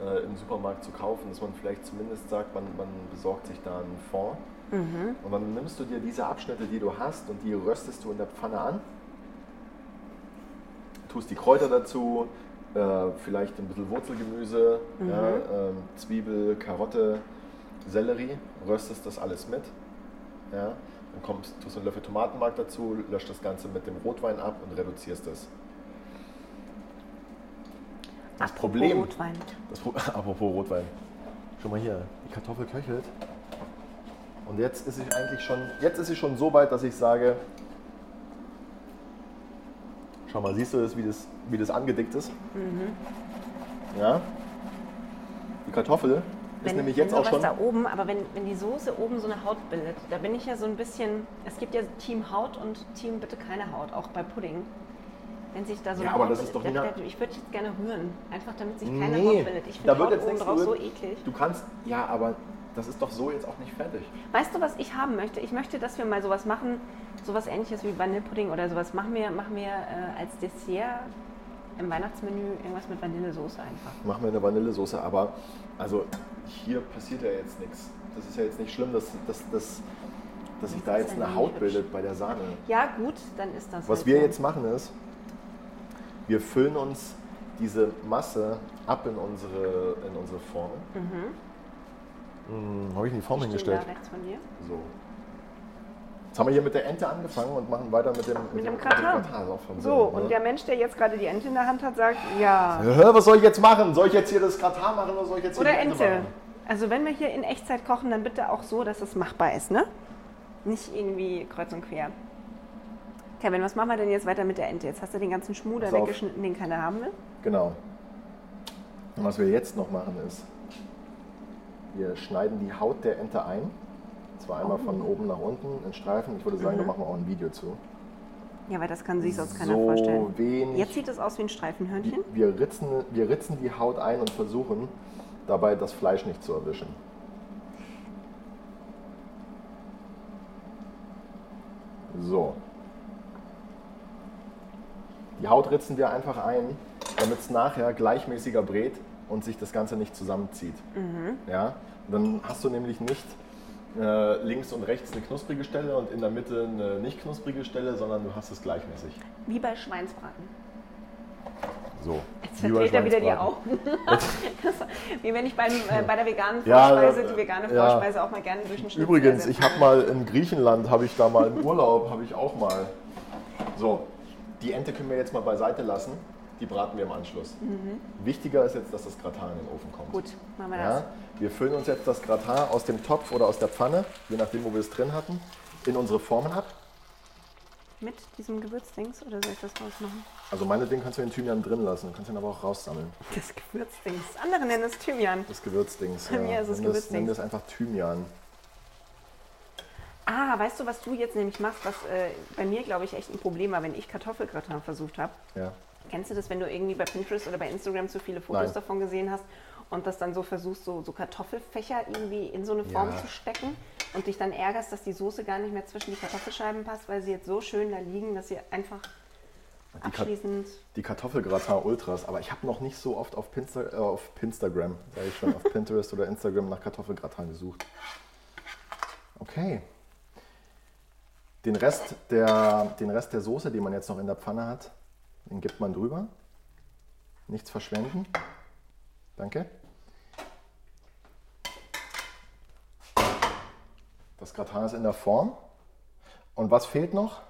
äh, im Supermarkt zu kaufen, dass man vielleicht zumindest sagt, man, man besorgt sich da einen Fond. Mhm. Und dann nimmst du dir diese Abschnitte, die du hast, und die röstest du in der Pfanne an. Tust die Kräuter dazu, äh, vielleicht ein bisschen Wurzelgemüse, Mhm. ja, ähm, Zwiebel, Karotte, Sellerie, röstest das alles mit. Ja, dann kommst, tust du einen Löffel Tomatenmark dazu, löscht das Ganze mit dem Rotwein ab und reduzierst es. Das Apropos Problem. Rotwein. Das, Pro- (laughs) apropos Rotwein. Schau mal hier, die Kartoffel köchelt. Und jetzt ist sie eigentlich schon, jetzt ist sie schon so weit, dass ich sage, schau mal, siehst du das, wie das, wie das angedickt ist? Ja. Die Kartoffel ist Wenn, nämlich jetzt auch schon. da oben, aber wenn, wenn die Soße oben so eine Haut bildet, da bin ich ja so ein bisschen, es gibt ja Team Haut und Team bitte keine Haut, auch bei Pudding. Wenn sich da so Ja, eine aber Haut das ist doch bildet, Nina- da- ich würde jetzt gerne rühren, einfach damit sich keine Nee, Haut bildet. Ich da finde wird Haut jetzt oben drauf so eklig. Du kannst, ja, aber das ist doch so jetzt auch nicht fertig. Weißt du, was ich haben möchte? Ich möchte, dass wir mal sowas machen, sowas ähnliches wie Vanillepudding oder sowas. Machen wir, machen wir äh, als Dessert im Weihnachtsmenü irgendwas mit Vanillesoße einfach. Machen wir eine Vanillesoße, aber also hier passiert ja jetzt nichts. Das ist ja jetzt nicht schlimm, dass, dass, dass, dass sich da jetzt eine Haut hübsch. bildet bei der Sahne. Ja, gut, dann ist das. Was halt wir so. jetzt machen ist, wir füllen uns diese Masse ab in unsere, in unsere Form. Mhm. Habe ich in die Form Stehen hingestellt? Da rechts von dir. So. Jetzt haben wir hier mit der Ente angefangen und machen weiter mit dem, Mit dem mit Gratin. Gratin, So, und der Mensch, der jetzt gerade die Ente in der Hand hat, sagt, ja. Was soll ich jetzt machen? Soll ich jetzt hier das Gratin machen oder soll ich jetzt hier Oder die Ente, Ente. Also wenn wir hier in Echtzeit kochen, dann bitte auch so, dass es machbar ist, ne? Nicht irgendwie kreuz und quer. Kevin, was machen wir denn jetzt weiter mit der Ente? Jetzt hast du den ganzen auf. weggeschnitten, den keiner haben will. Genau. Und was wir jetzt noch machen ist, wir schneiden die Haut der Ente ein. Zwar einmal von oben nach unten in Streifen. Ich würde sagen, da Mhm. machen wir auch ein Video zu. Ja, weil das kann sich sonst keiner so vorstellen. wenig. Jetzt sieht es aus wie ein Streifenhörnchen. wir, ritzen, wir ritzen die Haut ein und versuchen dabei das Fleisch nicht zu erwischen. So. Die Haut ritzen wir einfach ein, damit es nachher gleichmäßiger brät und sich das Ganze nicht zusammenzieht. Ja? Dann hast du nämlich nicht äh, links und rechts eine knusprige Stelle und in der Mitte eine nicht knusprige Stelle, sondern du hast es gleichmäßig. Wie bei Schweinsbraten. So. Jetzt verdreht er wieder die. Augen. (laughs) wie wenn ich beim, äh, bei der veganen Ja, Vorspeise äh, die vegane ja. Vorspeise auch mal gerne durch den Schnitzel Übrigens, ich habe mal in Griechenland, habe ich da mal im Urlaub, habe ich auch mal. So, die Ente können wir jetzt mal beiseite lassen. Die braten wir im Anschluss. Wichtiger ist jetzt, dass das Gratin in den Ofen kommt. Mhm. Gut, machen wir das. Ja, wir füllen uns jetzt das Gratin aus dem Topf oder aus der Pfanne, je nachdem, wo wir es drin hatten, in unsere Formen ab. Mit diesem Gewürzdings oder soll ich das rausmachen? Also meinetwegen kannst du den Thymian drin lassen, kannst ihn aber auch raussammeln. Das Gewürzdings. Andere nennen es Thymian. Das Gewürzdings. Bei mir ist es das- Gewürzdings. Nenn das einfach Thymian. Ah, weißt du, was du jetzt nämlich machst, was äh, bei mir, glaube ich, echt ein Problem war, wenn ich Kartoffelgratin versucht habe? Ja. Kennst du das, wenn du irgendwie bei Pinterest oder bei Instagram zu viele Fotos Nein. davon gesehen hast und das dann so versuchst, so, so Kartoffelfächer irgendwie in so eine Form Ja. zu stecken und dich dann ärgerst, dass die Soße gar nicht mehr zwischen die Kartoffelscheiben passt, weil sie jetzt so schön da liegen, dass sie einfach Die, abschließend... die Kartoffelgratin Ultras, aber ich habe noch nicht so oft auf, Pinsta äh, auf Pinstagram, sage ich schon, auf (laughs) Pinterest oder Instagram nach Kartoffelgratin gesucht. Okay. Den Rest, der, den Rest der Soße, die man jetzt noch in der Pfanne hat, den gibt man drüber. Nichts verschwenden. Danke. Das Gratin ist in der Form. Und was fehlt noch?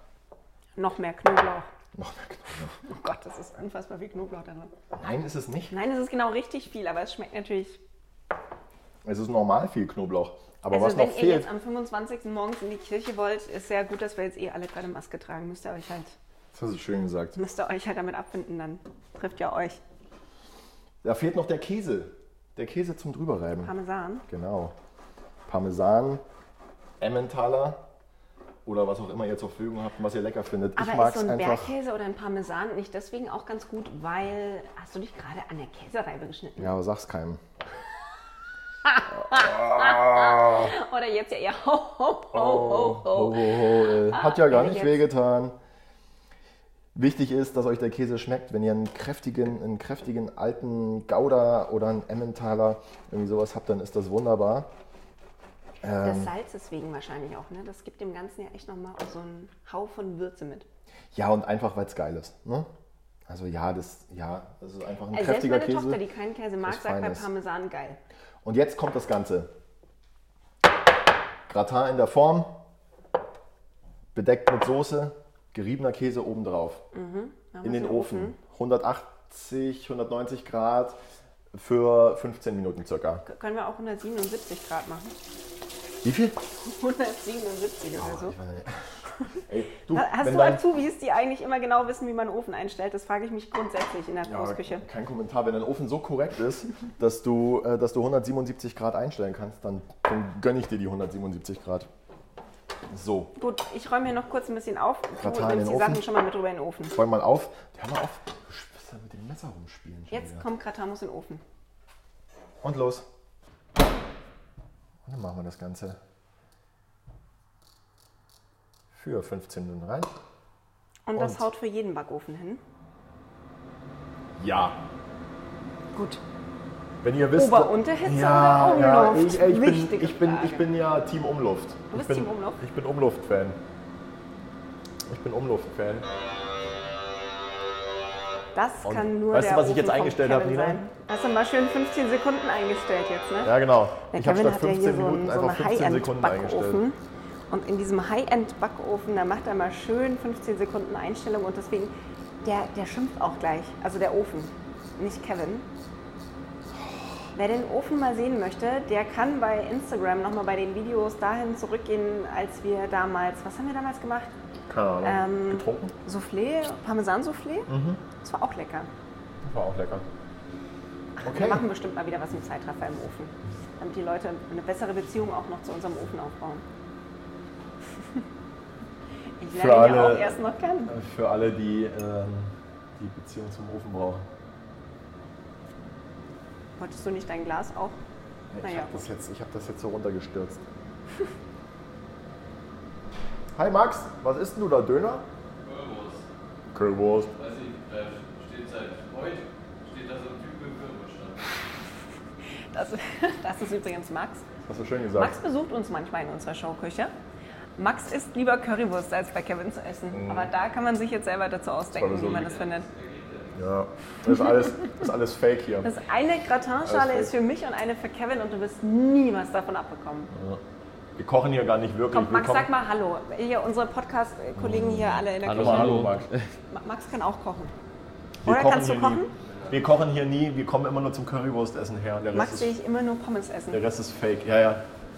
Noch mehr Knoblauch. Noch mehr Knoblauch. (laughs) Oh Gott, das ist unfassbar viel Knoblauch drin. Nein, ist es nicht. Nein, es ist genau richtig viel, aber es schmeckt natürlich... Es ist normal viel Knoblauch. Aber also was wenn noch ihr fehlt, jetzt am 25. morgens in die Kirche wollt, ist sehr gut, dass wir jetzt eh alle gerade Maske tragen. Müsst ihr euch halt, das hast du schön gesagt, müsst ihr euch halt damit abfinden, dann trifft ja euch. da fehlt noch der Käse. Der Käse zum drüberreiben. Parmesan. Genau. Parmesan, Emmentaler oder was auch immer ihr zur Verfügung habt und was ihr lecker findet. ich Aber mag ist so ein einfach. Bergkäse oder ein Parmesan nicht deswegen auch ganz gut, weil. Hast du dich gerade an der Käsereibe geschnitten? Ja, aber sag's keinem. (laughs) Oder jetzt ja eher ho, ho, ho, ho, ho. Ho, ho, ho, äh, hat ja gar ich nicht wehgetan. Wichtig ist, dass euch der Käse schmeckt. Wenn ihr einen kräftigen, einen kräftigen alten Gouda oder einen Emmentaler, irgendwie sowas habt, dann ist das wunderbar. Ähm. Des Salzes wegen wahrscheinlich auch, ne? Das gibt dem Ganzen ja echt nochmal so einen Hau von Würze mit. Ja, und einfach, weil es geil ist. Ne? Also ja, das, ja, das ist einfach ein Also selbst kräftiger meine Käse. Tochter, die keinen Käse mag, sagt bei. Parmesan geil. Und jetzt kommt das Ganze. Gratin in der Form, bedeckt mit Soße, geriebener Käse obendrauf. in den Ofen. 180, 190 Grad für 15 Minuten circa. Können wir auch 177 Grad machen? Wie viel? 177 oder so. Weiß nicht. (laughs) Ey, du, Hast du Azubis, die eigentlich immer genau wissen, wie man einen Ofen einstellt? Das frage ich mich grundsätzlich in der Ja, Großküche. kein Kommentar. Wenn dein Ofen so korrekt ist, dass du, äh, dass du 177 Grad einstellen kannst, dann, dann gönne ich dir die 177 Grad. So, Gut, ich räume hier noch kurz ein bisschen auf. Du nimmst die Sachen schon mal mit rüber in den Ofen. räum mal auf. Hör mal auf. Du wirst da mit dem Messer rumspielen. Jetzt wieder. kommt Gratamus in den Ofen. Und los. Und dann machen wir das Ganze für 15 Minuten rein. Und das Und? haut für jeden Backofen hin. Ja. Gut. Wenn ihr wisst. Ober-Unterhitze ja, oder ja, Umluft? ich, ich, bin, Wichtige ich, bin, ich bin ja Team Umluft. Du bist ich bin, Team Umluft? Ich bin Umluft-Fan. Ich bin Umluft-Fan. Das Und kann nur weißt du, der was ich jetzt eingestellt habe, Nina? sein. Hast du mal schön 15 Sekunden eingestellt jetzt, ne? Ja, genau. Der ich habe Kevin statt hat ja 15 hier so Minuten einen, so einfach einen 15 Sekunden eingestellt. Und in diesem High-End-Backofen, da macht er mal schön 15 Sekunden Einstellung und deswegen, der, der schimpft auch gleich. Also der Ofen, nicht Kevin. Wer den Ofen mal sehen möchte, der kann bei Instagram nochmal bei den Videos dahin zurückgehen, als wir damals, was haben wir damals gemacht? Keine Ahnung. Ähm, Getrunken? Soufflé, Parmesan-Soufflé. Mhm. Das war auch lecker. War auch lecker. Wir Okay. machen bestimmt mal wieder was im Zeitraffer im Ofen, damit die Leute eine bessere Beziehung auch noch zu unserem Ofen aufbauen. (laughs) Ich Für lerne ja alle- auch erst noch kennen. Für alle, die ähm, die Beziehung zum Ofen brauchen. Wolltest du nicht dein Glas auch? Ich Naja, habe das, jetzt- ich hab das jetzt so runtergestürzt. (laughs) Hi Max, was isst denn du da? Döner? Currywurst. Currywurst. Weiß ich, da steht seit heute, steht da so ein Typ im Firmenstand. (laughs) Das, (laughs) das ist übrigens Max. Hast du schön gesagt. Max besucht uns manchmal in unserer Showküche. Max isst lieber Currywurst, als bei Kevin zu essen. Aber da kann man sich jetzt selber dazu ausdenken, Mhm. Wie man das findet. Ja, das ist alles, das ist alles fake hier. Das eine Gratinschale ist für mich und eine für Kevin und du wirst nie was davon abbekommen. Wir kochen hier gar nicht wirklich. Komm, Max, wir sag mal Hallo. Hier, unsere Podcast-Kollegen hier alle in der Hallo, Küche. mal Hallo Max. Ma- Max kann auch kochen. Wir Oder kochen kannst du kochen? Nie. Wir kochen hier nie, wir kommen immer nur zum Currywurstessen her. Der Rest, Max sehe ich immer nur Pommes essen. der Rest ist fake. Ja, ja.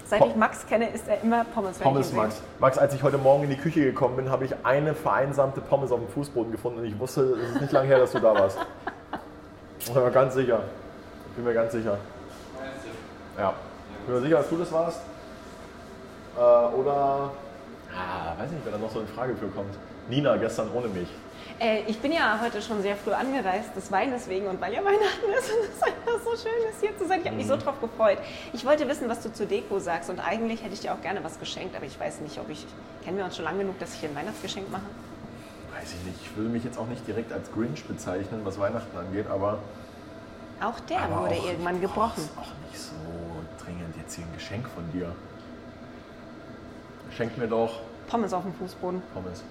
Seit ich Max kenne, isst er immer Pommes. Pommes. Max. Max, als ich heute Morgen in die Küche gekommen bin, habe ich eine vereinsamte Pommes auf dem Fußboden gefunden und ich wusste, es ist nicht lange her, dass du da warst. Ich bin mir ganz sicher. Ich bin mir ganz sicher. Ja. Ich bin mir sicher, dass du das warst. Äh, oder. Ah, weiß nicht, wer da noch so in Frage für kommt. Nina, gestern ohne mich. Äh, ich bin ja heute schon sehr früh angereist, des Weines wegen und weil ja Weihnachten ist und es einfach so schön ist, hier zu sein. Ich habe mich so Mhm. drauf gefreut. Ich wollte wissen, was du zur Deko sagst und eigentlich hätte ich dir auch gerne was geschenkt, aber ich weiß nicht, ob ich. Kennen wir uns schon lange genug, dass ich dir ein Weihnachtsgeschenk mache? Weiß ich nicht. Ich will mich jetzt auch nicht direkt als Grinch bezeichnen, was Weihnachten angeht, aber. Auch der aber wurde auch- irgendwann gebrochen. Auch nicht so dringend jetzt hier ein Geschenk von dir. Schenk mir doch Pommes auf dem Fußboden. Pommes.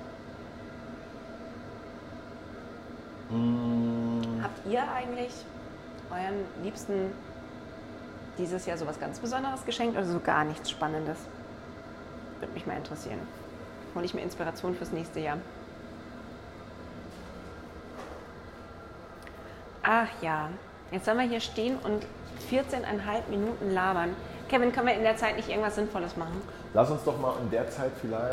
Mm, Habt ihr eigentlich euren Liebsten dieses Jahr so was ganz Besonderes geschenkt oder so gar nichts Spannendes? Würde mich mal interessieren. Hole ich mir Inspiration fürs nächste Jahr. Ach ja, jetzt sollen wir hier stehen und 14,5 Minuten labern. Kevin, können wir in der Zeit nicht irgendwas Sinnvolles machen? Lass uns doch mal in der Zeit vielleicht.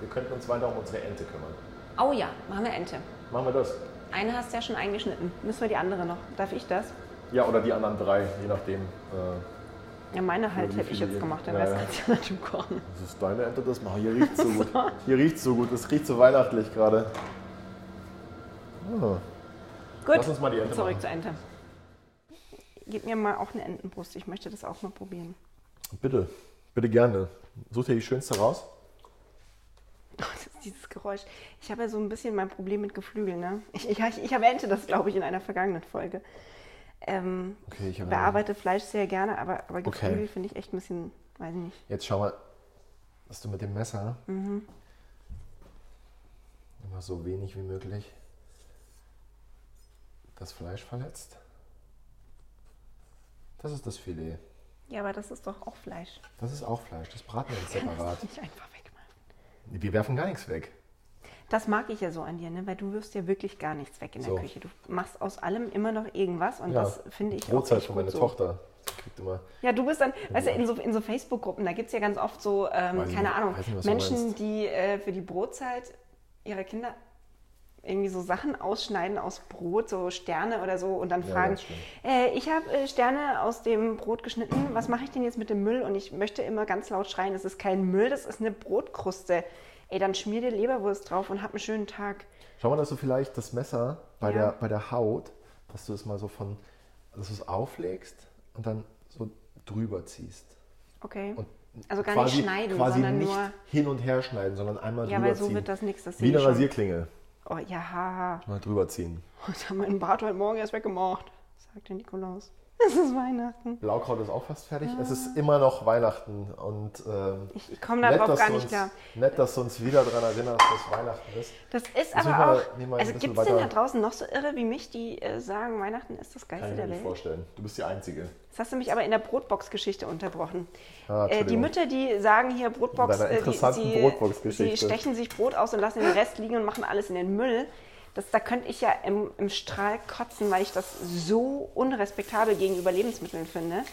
Wir könnten uns weiter um unsere Ente kümmern. Oh ja, machen wir Ente. Machen wir das? Eine hast du ja schon eingeschnitten. Müssen wir die andere noch? Darf ich das? Ja, oder die anderen drei, je nachdem. Äh, Ja, meine halt hätte ich jetzt ihr- gemacht, den Ja, Rest ja. kannst du ja natürlich kochen. das ist deine Ente, das machen. Hier riecht so gut. Hier riecht so gut. Es riecht so weihnachtlich gerade. Ah, Gut, Lass uns mal die Ente zurück machen. zur Ente. Gib mir mal auch eine Entenbrust. Ich möchte das auch mal probieren. bitte, bitte gerne. Such dir die schönste raus. Das dieses Geräusch. Ich habe ja so ein bisschen mein Problem mit Geflügeln. Ne? Ich, ich, ich erwähnte das, glaube ich, in einer vergangenen Folge. Ähm, Okay, ich bearbeite Fleisch sehr gerne, aber, aber Okay. Geflügel finde ich echt ein bisschen, weiß ich nicht. Jetzt schau mal, dass du mit dem Messer Mhm. immer so wenig wie möglich das Fleisch verletzt. Das ist das Filet. Ja, aber das ist doch auch Fleisch. Das ist auch Fleisch, das braten wir jetzt das separat. doch nicht einfach wegmachen. Wir werfen gar nichts weg. Das mag ich ja so an dir, ne? weil du wirfst ja wirklich gar nichts weg in der So. Küche. Du machst aus allem immer noch irgendwas und Ja, das finde ich Brotzeit von meiner so. Tochter. Ja, du bist dann, weißt du, in so, in so Facebook-Gruppen, da gibt es ja ganz oft so, ähm, keine nicht, Ahnung, nicht, Menschen, die äh, für die Brotzeit ihrer Kinder irgendwie so Sachen ausschneiden aus Brot, so Sterne oder so und dann Ja, fragen, äh, ich habe äh, Sterne aus dem Brot geschnitten, was mache ich denn jetzt mit dem Müll? Und ich möchte immer ganz laut schreien, das ist kein Müll, das ist eine Brotkruste. Ey, dann schmier dir Leberwurst drauf und hab einen schönen Tag. Schau mal, dass du vielleicht das Messer bei, Ja. der, bei der Haut, dass du es mal so von, dass du es auflegst und dann so drüber ziehst. Okay. Und Also gar quasi, nicht schneiden, quasi sondern nicht nur- hin und her schneiden, sondern einmal Ja, drüber weil so ziehen. wird das nichts, das Wie eine ich schon. Oh ja. Mal drüber ziehen. (laughs) Ich habe meinen Bart heute Morgen erst weggemacht, sagt der Nikolaus. (laughs) Es ist Weihnachten. Blaukraut ist auch fast fertig. Es ist immer noch Weihnachten und ähm, Ich, ich komme darauf gar nicht uns, klar. Nett, dass du uns wieder daran erinnerst, dass Weihnachten ist. Das ist Jetzt aber auch. wir ein Also gibt es denn da draußen noch so irre wie mich, die äh, sagen, Weihnachten ist das Kann Geilste ich mir der nicht Welt? vorstellen. Du bist die Einzige. Das hast du mich aber in der Brotbox-Geschichte unterbrochen. Ah, äh, die. Mütter, die sagen hier Brotbox, In äh, die, sie, Brotbox-Geschichte. sie stechen sich Brot aus und lassen den Rest liegen und machen alles in den Müll. Das, da könnte ich ja im, im Strahl kotzen, weil ich das so unrespektabel gegenüber Lebensmitteln finde.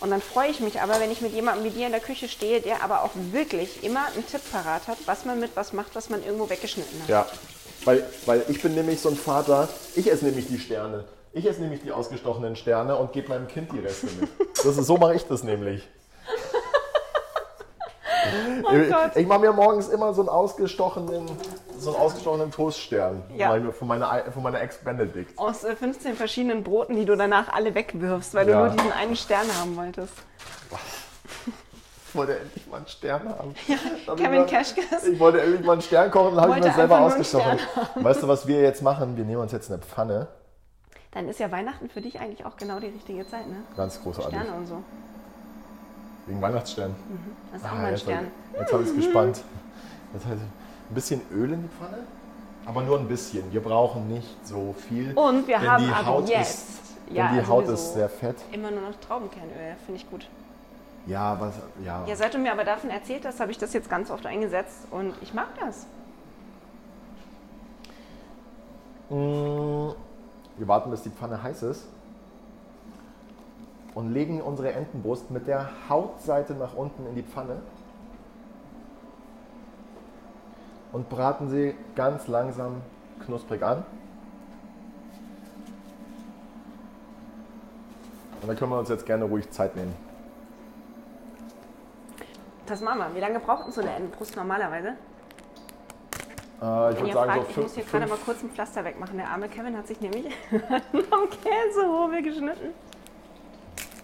Und dann freue ich mich aber, wenn ich mit jemandem wie dir in der Küche stehe, der aber auch wirklich immer einen Tipp parat hat, was man mit was macht, was man irgendwo weggeschnitten hat. Ja, weil, weil ich bin nämlich so ein Vater, ich esse nämlich die Sterne. Ich esse nämlich die ausgestochenen Sterne und gebe meinem Kind die Reste mit. Das ist, so mache ich das nämlich. Ich Gott. ich mache mir morgens immer so einen ausgestochenen, so einen ausgestochenen Toaststern Ja. Ich von meiner, von meiner Ex-Benedict. Aus äh, 15 verschiedenen Broten, die du danach alle wegwirfst, weil Ja. du nur diesen einen Stern haben wolltest. Ich wollte endlich mal einen Stern haben. Hab ich Kevin Keschkes. Ich wollte endlich mal einen Stern kochen, dann habe ich mir selber ausgestochen. Weißt du, was wir jetzt machen? Wir nehmen uns jetzt eine Pfanne. Dann ist ja Weihnachten für dich eigentlich auch genau die richtige Zeit, ne? Ganz großartig. Sterne und so. Wegen Weihnachtsstern. Das ist auch Ah, mal ein jetzt, Stern. jetzt habe ich es (laughs) gespannt. Das heißt, ein bisschen Öl in die Pfanne, aber nur ein bisschen. Wir brauchen nicht so viel. Und wir haben die Haut jetzt, ist, ja, denn die also Haut ist sehr fett. Immer nur noch Traubenkernöl, finde ich gut. Ja, was, ja. Ja, seit du mir aber davon erzählt hast, habe ich das jetzt ganz oft eingesetzt und ich mag das. Mm, Wir warten, bis die Pfanne heiß ist und legen unsere Entenbrust mit der Hautseite nach unten in die Pfanne und braten sie ganz langsam knusprig an. Und dann können wir uns jetzt gerne ruhig Zeit nehmen. Das machen wir. Wie lange braucht denn so eine Entenbrust normalerweise? Äh, ich Wenn ihr sagen, fragt, so ich muss hier gerade mal kurz ein Pflaster wegmachen. Der arme Kevin hat sich nämlich (laughs) am Käsehobel geschnitten.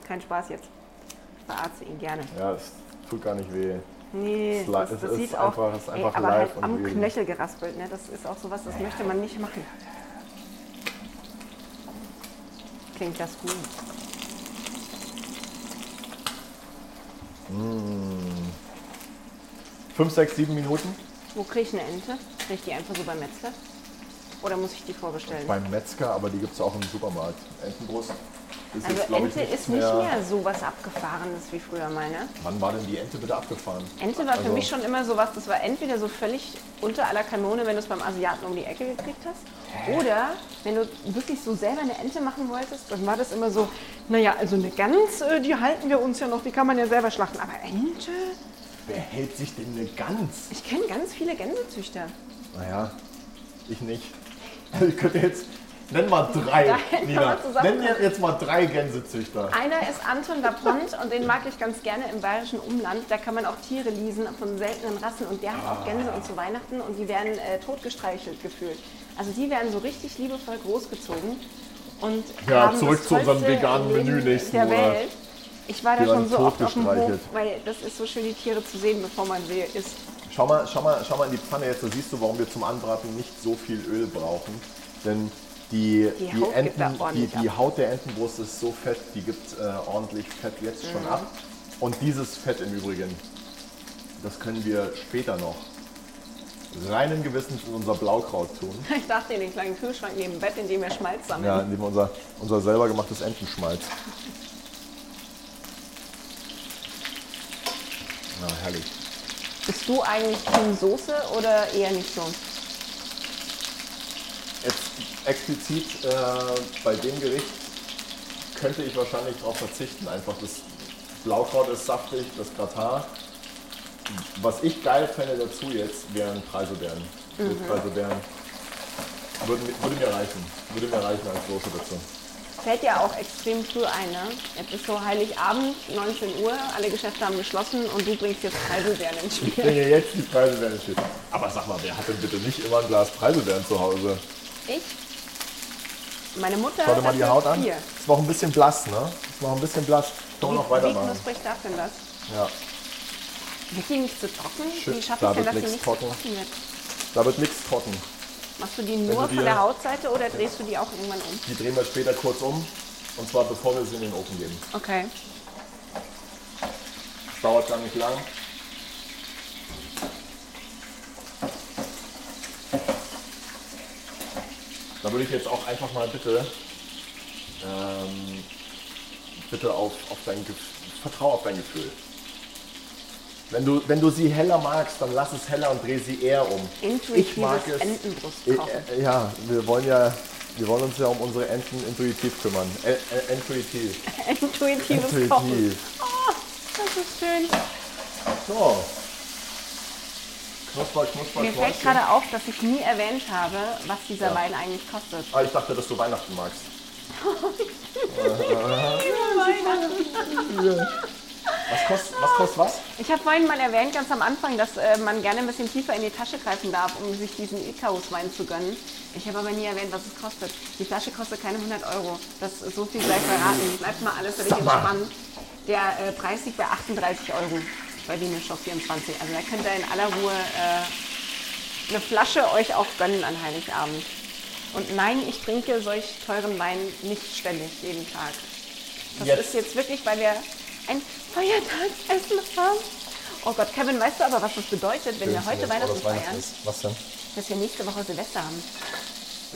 Kein Spaß jetzt. Ich verarze ihn gerne. Ja, es tut gar nicht weh. Nee, Es ist das, das es ist sieht einfach- es ist ey, einfach aber live halt und am real. Knöchel geraspelt, ne? das ist auch sowas, das möchte man nicht machen. Klingt das gut. Fünf, sechs, sieben Minuten. Wo kriege ich eine Ente? Kriege ich die einfach so beim Metzger? Oder muss ich die vorbestellen? Beim Metzger, aber die gibt es auch im Supermarkt. Entenbrust. Ist also jetzt, Ente ich, ist nicht mehr so was Abgefahrenes wie früher meine. Wann war denn die Ente bitte abgefahren? Ente war für Also- mich schon immer so was, das war entweder so völlig unter aller Kanone, wenn du es beim Asiaten um die Ecke gekriegt hast. Oder wenn du wirklich so selber eine Ente machen wolltest, dann war das immer so, naja, also eine Gans, äh, die halten wir uns ja noch, die kann man ja selber schlachten. Aber Ente? Wer hält sich denn eine Gans? Ich kenne ganz viele Gänsezüchter. Naja, ich nicht. (laughs) Ich könnte jetzt. Nenn mal drei. Nina. mal Nenn mir jetzt mal drei Gänsezüchter. Einer ist Anton Lapont und den mag ich ganz gerne im bayerischen Umland. Da kann man auch Tiere leasen von seltenen Rassen und der hat auch Gänse und zu Weihnachten und die werden äh, totgestreichelt gefühlt. Also die werden so richtig liebevoll großgezogen und Ja, zurück zu unserem veganen Menü nächsten der Monat. Welt. Ich war da Die schon so oft auf dem Hof, totgestreichelt. weil das ist so schön, die Tiere zu sehen, bevor man sie isst. Schau mal, schau, mal, schau mal in die Pfanne jetzt, da siehst du, warum wir zum Anbraten nicht so viel Öl brauchen. Denn die, Die die, Haut Enten, die, die. Haut der Entenbrust ist so fett, die gibt äh, ordentlich Fett jetzt schon Mhm. ab. Und dieses Fett im Übrigen, das können wir später noch reinen Gewissens in unser Blaukraut tun. (laughs) Ich dachte in den kleinen Kühlschrank neben dem Bett, in dem wir Schmalz sammeln. Ja, indem wir unser, unser selber gemachtes Entenschmalz. (laughs) Na, herrlich. Bist du eigentlich Team Soße oder eher nicht so? Jetzt explizit äh, bei dem Gericht könnte ich wahrscheinlich darauf verzichten. Einfach das Blaukraut ist saftig, das Gratin. Was ich geil fände dazu jetzt, wären Preiselbeeren. Mhm. Preiselbeeren würde, würde mir reichen. Würde mir reichen als Soße dazu. Fällt ja auch extrem früh ein, ne? Jetzt ist so Heiligabend, 19 Uhr, alle Geschäfte haben geschlossen und du bringst jetzt Preiselbeeren ins Ich Spiel. bringe jetzt die Preiselbeeren ins Spiel. Aber sag mal, wer hat denn bitte nicht immer ein Glas Preiselbeeren zu Hause? Ich? Meine Mutter Schau dir mal die Haut an. vier. Ist noch ein bisschen blass, ne? Ist noch ein bisschen blass. Wir noch Wie, wie weitermachen. knusprig darf denn das? Ja. Wird die nicht zu trocken? Schön, Wie schaffe da ich denn, wird dass die nichts nicht trocken. trocken wird? Da wird nichts trocken. Machst du die nur du von dir- der Hautseite oder drehst du die auch irgendwann um? Die drehen wir später kurz um. Und zwar bevor wir sie in den Ofen geben. Okay. Dauert gar nicht lang. Da würde ich jetzt auch einfach mal bitte, ähm, bitte auf, auf dein Gefühl, vertrau auf dein Gefühl. Wenn du, wenn du sie heller magst, dann lass es heller und dreh sie eher um. Intuitives ich mag es. Entenbrustkochen. Äh, äh, Ja, wir wollen ja, wir wollen uns ja um unsere Enten intuitiv kümmern. Äh, äh, intuitiv. (laughs) Intuitives Kochen. Intuitiv. Das ist schön. So. Knusper, knusper, Mir fällt gerade auf, dass ich nie erwähnt habe, was dieser Ja. Wein eigentlich kostet. Ah, ich dachte, dass du Weihnachten magst. was kostet was? Kostet was? Ich habe vorhin mal erwähnt, ganz am Anfang, dass äh, man gerne ein bisschen tiefer in die Tasche greifen darf, um sich diesen Icarus-Wein zu gönnen. Ich habe aber nie erwähnt, was es kostet. Die Flasche kostet keine 100 Euro. Das ist so viel gleich verraten. Bleibt mal alles völlig Sag mal. entspannt. Der äh, Preis liegt bei 38 Euro bei Wiener Shop 24. Also da könnt ihr in aller Ruhe äh, eine Flasche euch auch gönnen an Heiligabend. Und nein, ich trinke solch teuren Wein nicht ständig, jeden Tag. Das Jetzt. ist jetzt wirklich, weil wir ein Feiertagsessen haben. Oh Gott, Kevin, weißt du aber, was das bedeutet, wenn wir heute Weihnachten feiern, Was denn? dass wir nächste Woche Silvester haben?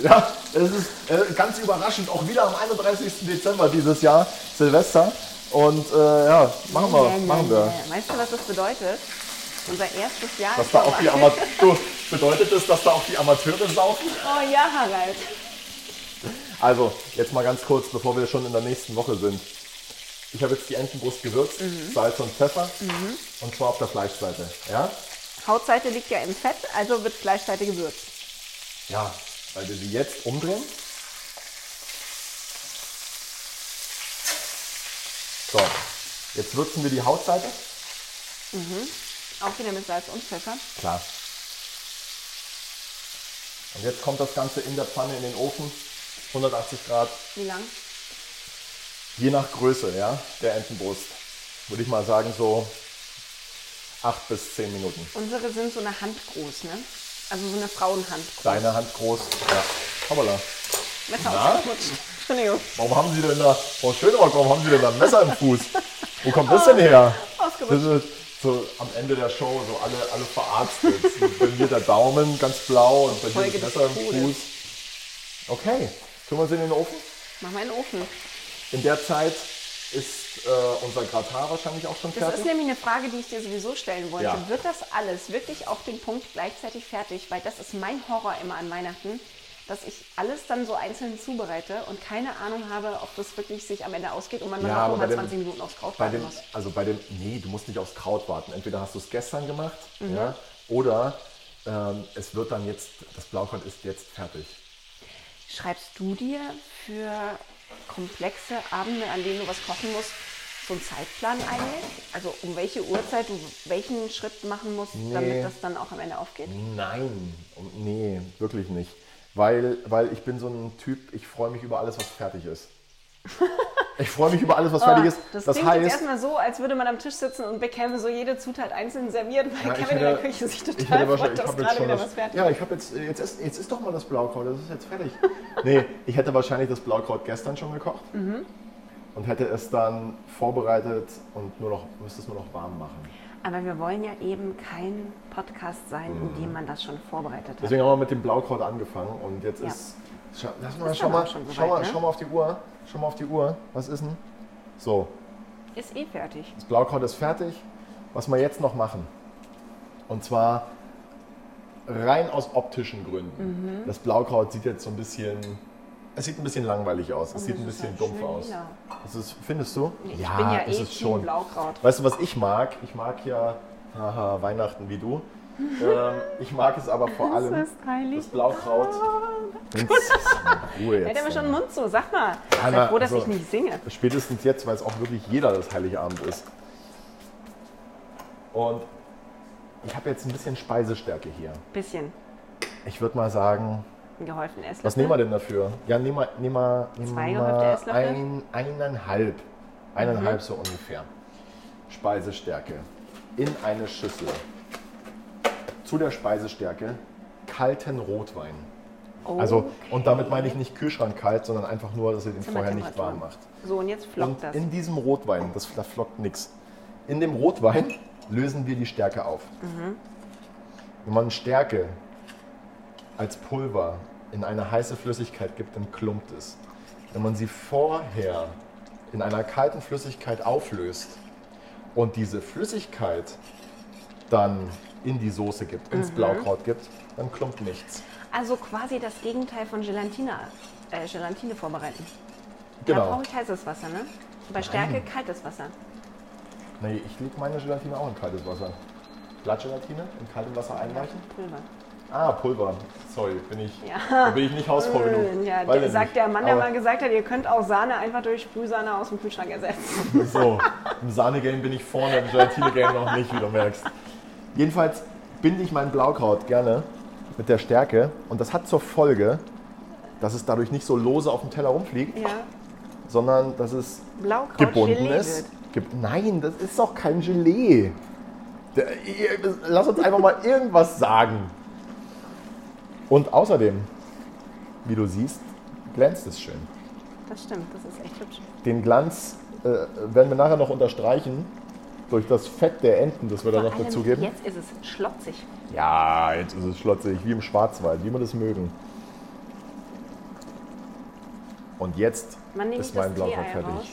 Ja, es ist äh, ganz überraschend. Auch wieder am 31. Dezember dieses Jahr, Silvester. Und äh, ja, machen wir, machen wir. Weißt du, was das bedeutet? Unser erstes Jahr ist da auch die vorbei. Amateure, (laughs) bedeutet das, dass da auch die Amateure saufen? Oh ja, Harald. Also, jetzt mal ganz kurz, bevor wir schon in der nächsten Woche sind. Ich habe jetzt die Entenbrust gewürzt, Mhm. Salz und Pfeffer und zwar auf der Fleischseite. Ja? Hautseite liegt ja im Fett, also wird Fleischseite gewürzt. Ja, weil wir sie jetzt umdrehen. So, jetzt würzen wir die Hautseite. Auch wieder mit Salz und Pfeffer. Klar. Und jetzt kommt das Ganze in der Pfanne in den Ofen, 180 Grad, Wie lang? je nach Größe ja, der Entenbrust. Würde ich mal sagen, so 8 bis 10 Minuten. Unsere sind so eine Hand groß, ne? Also so eine Frauenhand groß. Deine Hand groß. Ja. Hoppala. Messer ausgerutscht. Entschuldigung. Warum haben Sie denn da, Frau Schönrock, warum haben Sie denn da ein Messer im Fuß? Wo kommt das denn her? Das ist so am Ende der Show, so alle, alle verarztet. bei mir der Daumen ganz blau und bei dir das Messer im. Fuß. Okay, tun wir sie in den Ofen? Mach mal in den Ofen. In der Zeit ist äh, unser Gratin wahrscheinlich auch schon Das fertig. ist nämlich eine Frage, die ich dir sowieso stellen wollte. Ja. Wird das alles wirklich auf den Punkt gleichzeitig fertig? Weil das ist mein Horror immer an Weihnachten, dass ich alles dann so einzeln zubereite und keine Ahnung habe, ob das wirklich sich am Ende ausgeht und man dann Ja, noch aber bei mal dem- 20 Minuten aufs Kraut bei warten dem, muss. also bei dem, nee, du musst nicht aufs Kraut warten. Entweder hast du es gestern gemacht, Mhm. ja, oder ähm, es wird dann jetzt, das Blaukraut ist jetzt fertig. Schreibst du dir für komplexe Abende, an denen du was kochen musst, so einen Zeitplan eigentlich? Also um welche Uhrzeit du welchen Schritt machen musst, Nee. damit das dann auch am Ende aufgeht? Nein, nee, wirklich nicht. Weil, weil ich bin so ein Typ, ich freue mich über alles, was fertig ist. Ich freue mich über alles, was (laughs) fertig ist. Oh, das, Das, klingt jetzt heißt, erstmal so, als würde man am Tisch sitzen und bekäme so jede Zutat einzeln serviert, weil Ja, ich Kevin in der hätte- Küche sich ich total freut, dass jetzt gerade wieder das, was fertig ja, ich habe jetzt, jetzt ist, jetzt ist doch mal das Blaukraut, das ist jetzt fertig. (laughs) Nee, ich hätte wahrscheinlich das Blaukraut gestern schon gekocht Mhm. und hätte es dann vorbereitet und nur noch, müsste es nur noch warm machen. Aber wir wollen ja eben kein Podcast sein, in dem man das schon vorbereitet hat. Deswegen haben wir mit dem Blaukraut angefangen und jetzt Ja. ist, schau, lass mal, Ist schau, mal, schon schau, mal, ne? schau mal auf die Uhr, schau mal auf die Uhr, was ist denn? So, Ist eh fertig. das Blaukraut ist fertig was wir jetzt noch machen. Und zwar rein aus optischen Gründen. Das Blaukraut sieht jetzt so ein bisschen, es sieht ein bisschen langweilig aus. Es sieht ein das ist bisschen ja dumpf aus. lila. Das ist, findest du? Ich bin ja ist eh es Team schon. Blaukraut. Weißt du, was ich mag? Ich mag ja haha, Weihnachten wie du. ähm, ich mag es aber vor allem ist heilig. das Blaukraut. Ruhe (laughs) Hält jetzt. er mir schon den Mund zu? Sag mal. Anna, Sei froh, dass also- ich nicht singe. Spätestens jetzt weiß auch wirklich jeder, dass Heiligabend ist. Und ich habe jetzt ein bisschen Speisestärke hier. Bisschen Ich würde mal sagen, geholfen Esslöffel. was nehmen wir denn dafür? Ja, nehmen wir, nehmen wir, nehmen Zwei gehäufte Esslöffel? ein, eineinhalb. Eineinhalb Mhm. so ungefähr. Speisestärke in eine Schüssel. Zu der Speisestärke kalten Rotwein. Also, und damit meine ich nicht Kühlschrank kalt, sondern einfach nur, dass ihr den vorher nicht warm macht. So, und jetzt flockt Und das. in diesem Rotwein, das, da flockt nichts. In dem Rotwein lösen wir die Stärke auf. Mhm. Wenn man Stärke als Pulver in eine heiße Flüssigkeit gibt, dann klumpt es. Wenn man sie vorher in einer kalten Flüssigkeit auflöst und diese Flüssigkeit dann in die Soße gibt, ins Mhm. Blaukraut gibt, dann klumpt nichts. Also quasi das Gegenteil von Gelatine, äh, Gelatine vorbereiten. Da Genau. brauche ich heißes Wasser, ne? Bei Stärke kaltes Wasser. Nee, ich lege meine Gelatine auch in kaltes Wasser. Blattgelatine in kaltem Wasser einweichen? Pulver. Ah, Pulver. Sorry, bin ich, Ja. da bin ich nicht hausfrau genug. Ja, der, sagt der Mann, der Aber mal gesagt hat, ihr könnt auch Sahne einfach durch Sprühsahne aus dem Kühlschrank ersetzen. So, im Sahne-Game bin ich vorne, im Gelatine-Game noch nicht, wie du merkst. Jedenfalls binde ich mein Blaukraut gerne mit der Stärke und das hat zur Folge, dass es dadurch nicht so lose auf dem Teller rumfliegt, Ja, sondern dass es Blaukraut gebunden Gelee ist. wird. Nein, das ist doch kein Gelee. Lass uns einfach mal irgendwas sagen. Und außerdem, wie du siehst, glänzt es schön. Das stimmt, das ist echt hübsch. Den Glanz äh, werden wir nachher noch unterstreichen durch das Fett der Enten, das wir da Vor noch allem dazugeben. Jetzt ist es schlotzig. Ja, jetzt ist es schlotzig, wie im Schwarzwald, wie wir das mögen. Und jetzt ist mein Blaukraut Tee-Ei fertig. raus?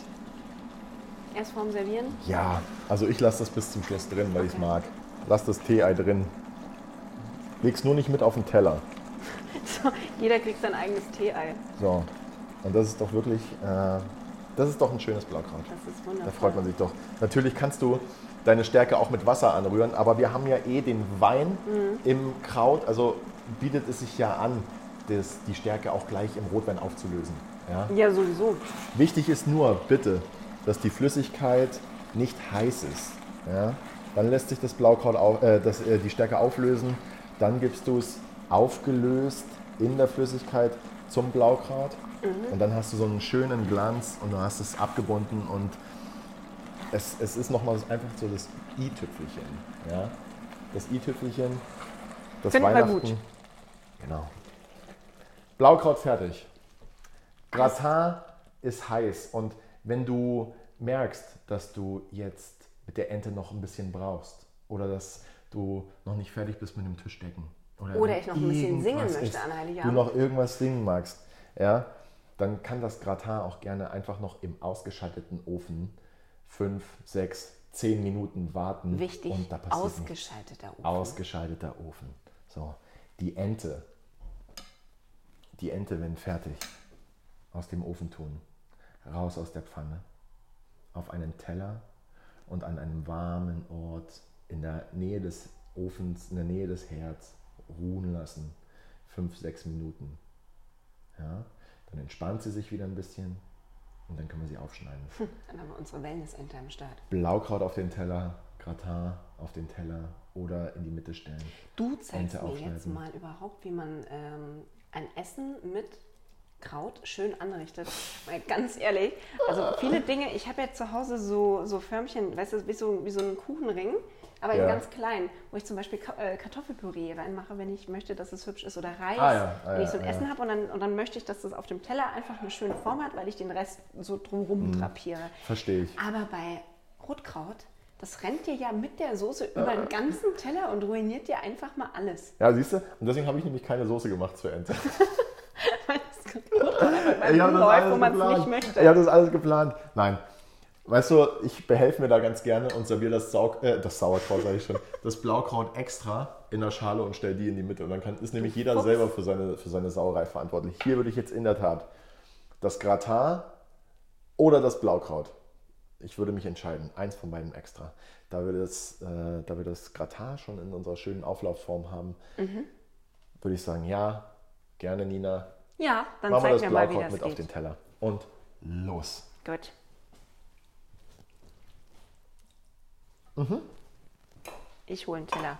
Erst vorm Servieren? Ja, also ich lasse das bis zum Schluss drin, weil ich es mag. Lass das Tee-Ei drin. Leg's nur nicht mit auf den Teller. (laughs) So, jeder kriegt sein eigenes Tee-Ei. So. Und das ist doch wirklich, äh, das ist doch ein schönes Blaukraut. Das ist Da wundervoll. freut man sich doch. Natürlich kannst du deine Stärke auch mit Wasser anrühren, aber wir haben ja eh den Wein im Kraut, also bietet es sich ja an, das, die Stärke auch gleich im Rotwein aufzulösen. Ja? Ja, sowieso. Wichtig ist nur, bitte, dass die Flüssigkeit nicht heiß ist. Ja? Dann lässt sich das Blaukraut auf, äh, das, äh, die Stärke auflösen. Dann gibst du es aufgelöst in der Flüssigkeit zum Blaukraut. Und dann hast du so einen schönen Glanz und du hast es abgebunden und es, es ist nochmal einfach so das i-Tüpfelchen. Ja? Das i-Tüpfelchen, das Finden wir Weihnachten. gut. Genau. Blaukraut fertig. Gratin ist heiß und wenn du merkst, dass du jetzt mit der Ente noch ein bisschen brauchst oder dass du noch nicht fertig bist mit dem Tischdecken Oder ich noch ein bisschen singen möchte an du Heiligabend. noch irgendwas singen magst, ja, dann kann das Gratin auch gerne einfach noch im ausgeschalteten Ofen fünf, sechs, zehn Minuten warten Wichtig, und da passiert nichts. ausgeschalteter Ofen. Ausgeschalteter Ofen. So, die Ente. Die Ente, wenn fertig, aus dem Ofen tun. Raus aus der Pfanne. Auf einen Teller und an einem warmen Ort in der Nähe des Ofens, in der Nähe des Herz ruhen lassen. Fünf, sechs Minuten. Ja, dann entspannt sie sich wieder ein bisschen und dann können wir sie aufschneiden. Dann haben wir unsere Wellness-Ente am Start. Blaukraut auf den Teller, Gratin auf den Teller oder in die Mitte stellen. Du zeigst mir jetzt mal überhaupt, wie man ähm, ein Essen mit Kraut schön anrichtet. Mal ganz ehrlich, also viele Dinge, ich habe ja zu Hause so, so Förmchen, weißt du, wie so, wie so ein Kuchenring, aber in Ja. ganz klein, wo ich zum Beispiel äh, Kartoffelpüree reinmache, wenn ich möchte, dass es hübsch ist oder Reis. Ah ja, ah wenn ich so ein ah ja. Essen habe und dann, und dann möchte ich, dass das auf dem Teller einfach eine schöne Form hat, weil ich den Rest so drumherum Mhm. drapiere. Verstehe ich. Aber bei Rotkraut, das rennt dir ja mit der Soße über den ganzen Teller und ruiniert dir einfach mal alles. Ja, siehst du? Und deswegen habe ich nämlich keine Soße gemacht zur Ente. (laughs) Weil das Ich habe das läuft, wo man es nicht möchte. Ich habe das alles geplant. Nein. Weißt du, ich behelfe mir da ganz gerne und serviere das, Sau äh, das Sauerkraut, sage ich schon, (laughs) das Blaukraut extra in der Schale und stelle die in die Mitte. Und dann kann, ist nämlich jeder selber für seine, für seine Sauerei verantwortlich. Hier würde ich jetzt in der Tat das Gratin oder das Blaukraut. Ich würde mich entscheiden, eins von beiden extra. Da wir das, äh, da wir das Gratin schon in unserer schönen Auflaufform haben, würde ich sagen, ja, gerne Nina. Ja, dann Machen wir zeig das mir mal, wie Blaukraut das mit auf geht. den Teller. Und los. Gut. Mhm. Ich hole einen Teller.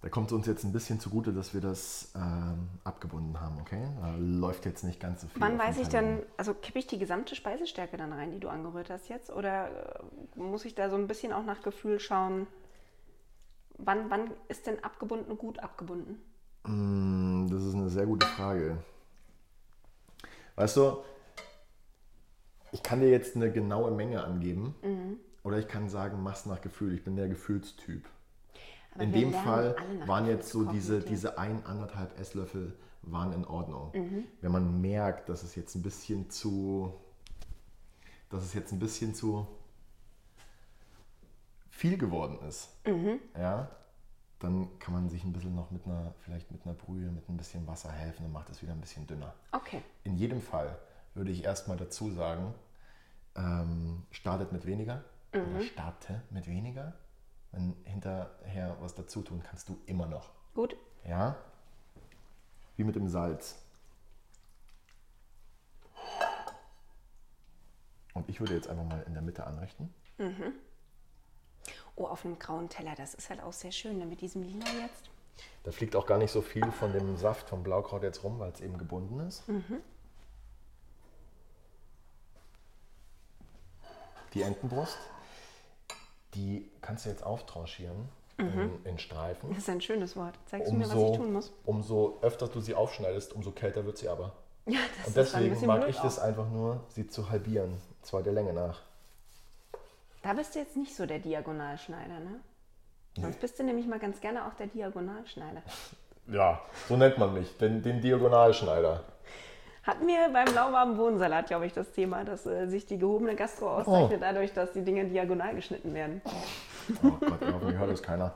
Da kommt uns jetzt ein bisschen zugute, dass wir das ähm, abgebunden haben, okay? Da läuft jetzt nicht ganz so viel. Wann weiß ich dann, also kippe ich die gesamte Speisestärke dann rein, die du angerührt hast jetzt? Oder äh, muss ich da so ein bisschen auch nach Gefühl schauen? Wann, wann ist denn abgebunden gut abgebunden? Mm, Das ist eine sehr gute Frage. Weißt du, ich kann dir jetzt eine genaue Menge angeben. Mhm. Oder ich kann sagen, mach's nach Gefühl. Ich bin der Gefühlstyp. Aber In dem Fall waren Gefühl jetzt so diese, diese ein, anderthalb Esslöffel waren in Ordnung. Mhm. Wenn man merkt, dass es jetzt ein bisschen zu, dass es jetzt ein bisschen zu viel geworden ist, Mhm. ja, dann kann man sich ein bisschen noch mit einer, vielleicht mit einer Brühe, mit ein bisschen Wasser helfen und macht es wieder ein bisschen dünner. Okay. In jedem Fall würde ich erstmal dazu sagen, ähm, startet mit weniger oder starte mit weniger. Wenn hinterher was dazu tun, kannst du immer noch. Gut. Ja? Wie mit dem Salz. Und ich würde jetzt einfach mal in der Mitte anrichten. Oh, auf einem grauen Teller, das ist halt auch sehr schön, ne, mit diesem Lila jetzt. Da fliegt auch gar nicht so viel von dem Saft vom Blaukraut jetzt rum, weil es eben gebunden ist. Die Entenbrust, die kannst du jetzt auftranchieren in, in Streifen. Das ist ein schönes Wort. Zeigst du mir, was ich tun muss? umso öfter du sie aufschneidest, umso kälter wird sie aber. Ja, das Und ist deswegen mag ich das auch. einfach nur, sie zu halbieren. und Zwar der Länge nach. Da bist du jetzt nicht so der Diagonalschneider, ne? Sonst bist du nämlich mal ganz gerne auch der Diagonalschneider. (laughs) Ja, so nennt man mich, den, den Diagonalschneider. Hatten wir beim lauwarmen Bohnensalat, glaube ich, das Thema, dass äh, sich die gehobene Gastro Oh. auszeichnet dadurch, dass die Dinge diagonal geschnitten werden. Oh Gott, hoffentlich hört das keiner.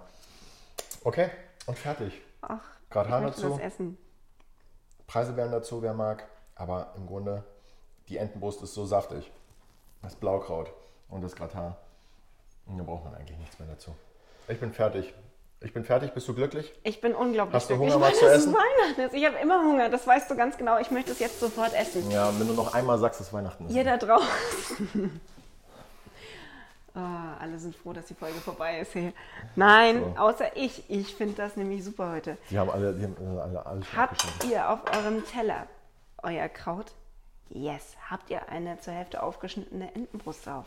Okay, und fertig. Ach, Gratin dazu. das essen. Preiselbeeren dazu, wer mag. Aber im Grunde, die Entenbrust ist so saftig. Das Blaukraut und das Gratin. Und da braucht man eigentlich nichts mehr dazu. Ich bin fertig. Ich bin fertig. Bist du glücklich? Ich bin unglaublich Hast du glücklich, Hunger, was zu es essen? Weihnachten ist. Ich habe immer Hunger, das weißt du ganz genau. Ich möchte es jetzt sofort essen. Ja, wenn du noch einmal sagst, dass Weihnachten ist. Ihr da draußen. (laughs) Ah, alle sind froh, dass die Folge vorbei ist. Hey. Nein, So. außer ich. Ich finde das nämlich super heute. Die haben alle, die haben äh, alle, alle Habt ihr auf eurem Teller euer Kraut? Yes. Habt ihr eine zur Hälfte aufgeschnittene Entenbrust auf?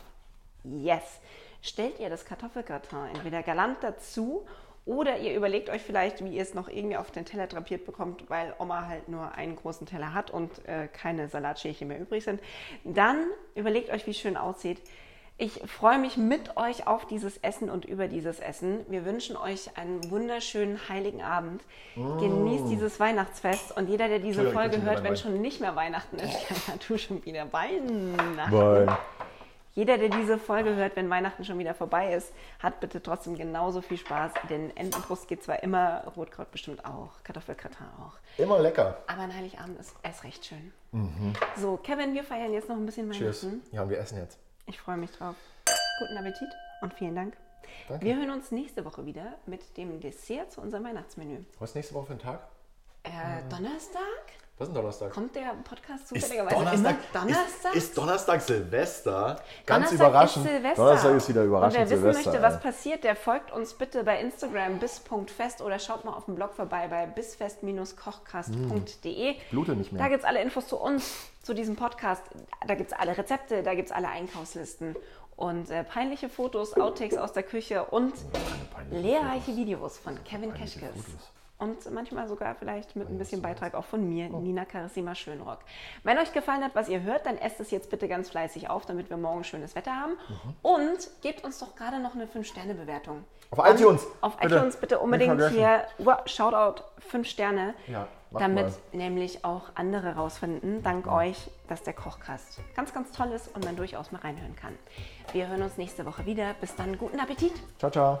Yes. Stellt ihr das Kartoffelgratin entweder galant dazu oder ihr überlegt euch vielleicht, wie ihr es noch irgendwie auf den Teller drapiert bekommt, weil Oma halt nur einen großen Teller hat und äh, keine Salatschälchen mehr übrig sind. Dann überlegt euch, wie es schön aussieht. Ich freue mich mit euch auf dieses Essen und über dieses Essen. Wir wünschen euch einen wunderschönen heiligen Abend. Genießt dieses Weihnachtsfest und jeder, der diese Folge hört, wenn schon nicht mehr Weihnachten ist, (laughs) ja, du schon wieder Weihnachten. Weil Jeder, der diese Folge hört, wenn Weihnachten schon wieder vorbei ist, hat bitte trotzdem genauso viel Spaß. Denn Entenbrust geht zwar immer, Rotkraut bestimmt auch, Kartoffelgratin auch. immer lecker. Aber ein Heiligabend ist erst recht schön. So, Kevin, wir feiern jetzt noch ein bisschen Mhm. Weihnachten. Ja, und wir essen jetzt. Ich freue mich drauf. Guten Appetit und vielen Dank. Danke. Wir hören uns nächste Woche wieder mit dem Dessert zu unserem Weihnachtsmenü. Was ist nächste Woche für ein Tag? Äh, Donnerstag? Was ist denn Donnerstag? Kommt der Podcast zufälligerweise Donnerstag, immer Donnerstag? Ist, ist Donnerstag Silvester? Ganz Donnerstag überraschend. Ist Silvester. Donnerstag ist wieder überraschend Und wer wissen Silvester. möchte, was passiert, der folgt uns bitte bei Instagram bis.fest oder schaut mal auf dem Blog vorbei bei bisfest-kochcast.de. Blute nicht mehr. Da gibt es alle Infos zu uns, zu diesem Podcast. Da gibt es alle Rezepte, da gibt es alle Einkaufslisten und äh, peinliche Fotos, Outtakes aus der Küche und lehrreiche Videos von Kevin Keschkes. Fotos. Und manchmal sogar vielleicht mit ein bisschen Beitrag auch von mir, Nina Carissima Schönrock. Wenn euch gefallen hat, was ihr hört, dann esst es jetzt bitte ganz fleißig auf, damit wir morgen schönes Wetter haben. Und gebt uns doch gerade noch eine 5-Sterne-Bewertung. Auf iTunes, Auf bitte. iTunes bitte unbedingt hier, wow, Shoutout 5 Sterne, Ja, damit mal. nämlich auch andere rausfinden, dank euch, dass der Kochkast ganz, ganz toll ist und man durchaus mal reinhören kann. Wir hören uns nächste Woche wieder. Bis dann, guten Appetit! Ciao, ciao.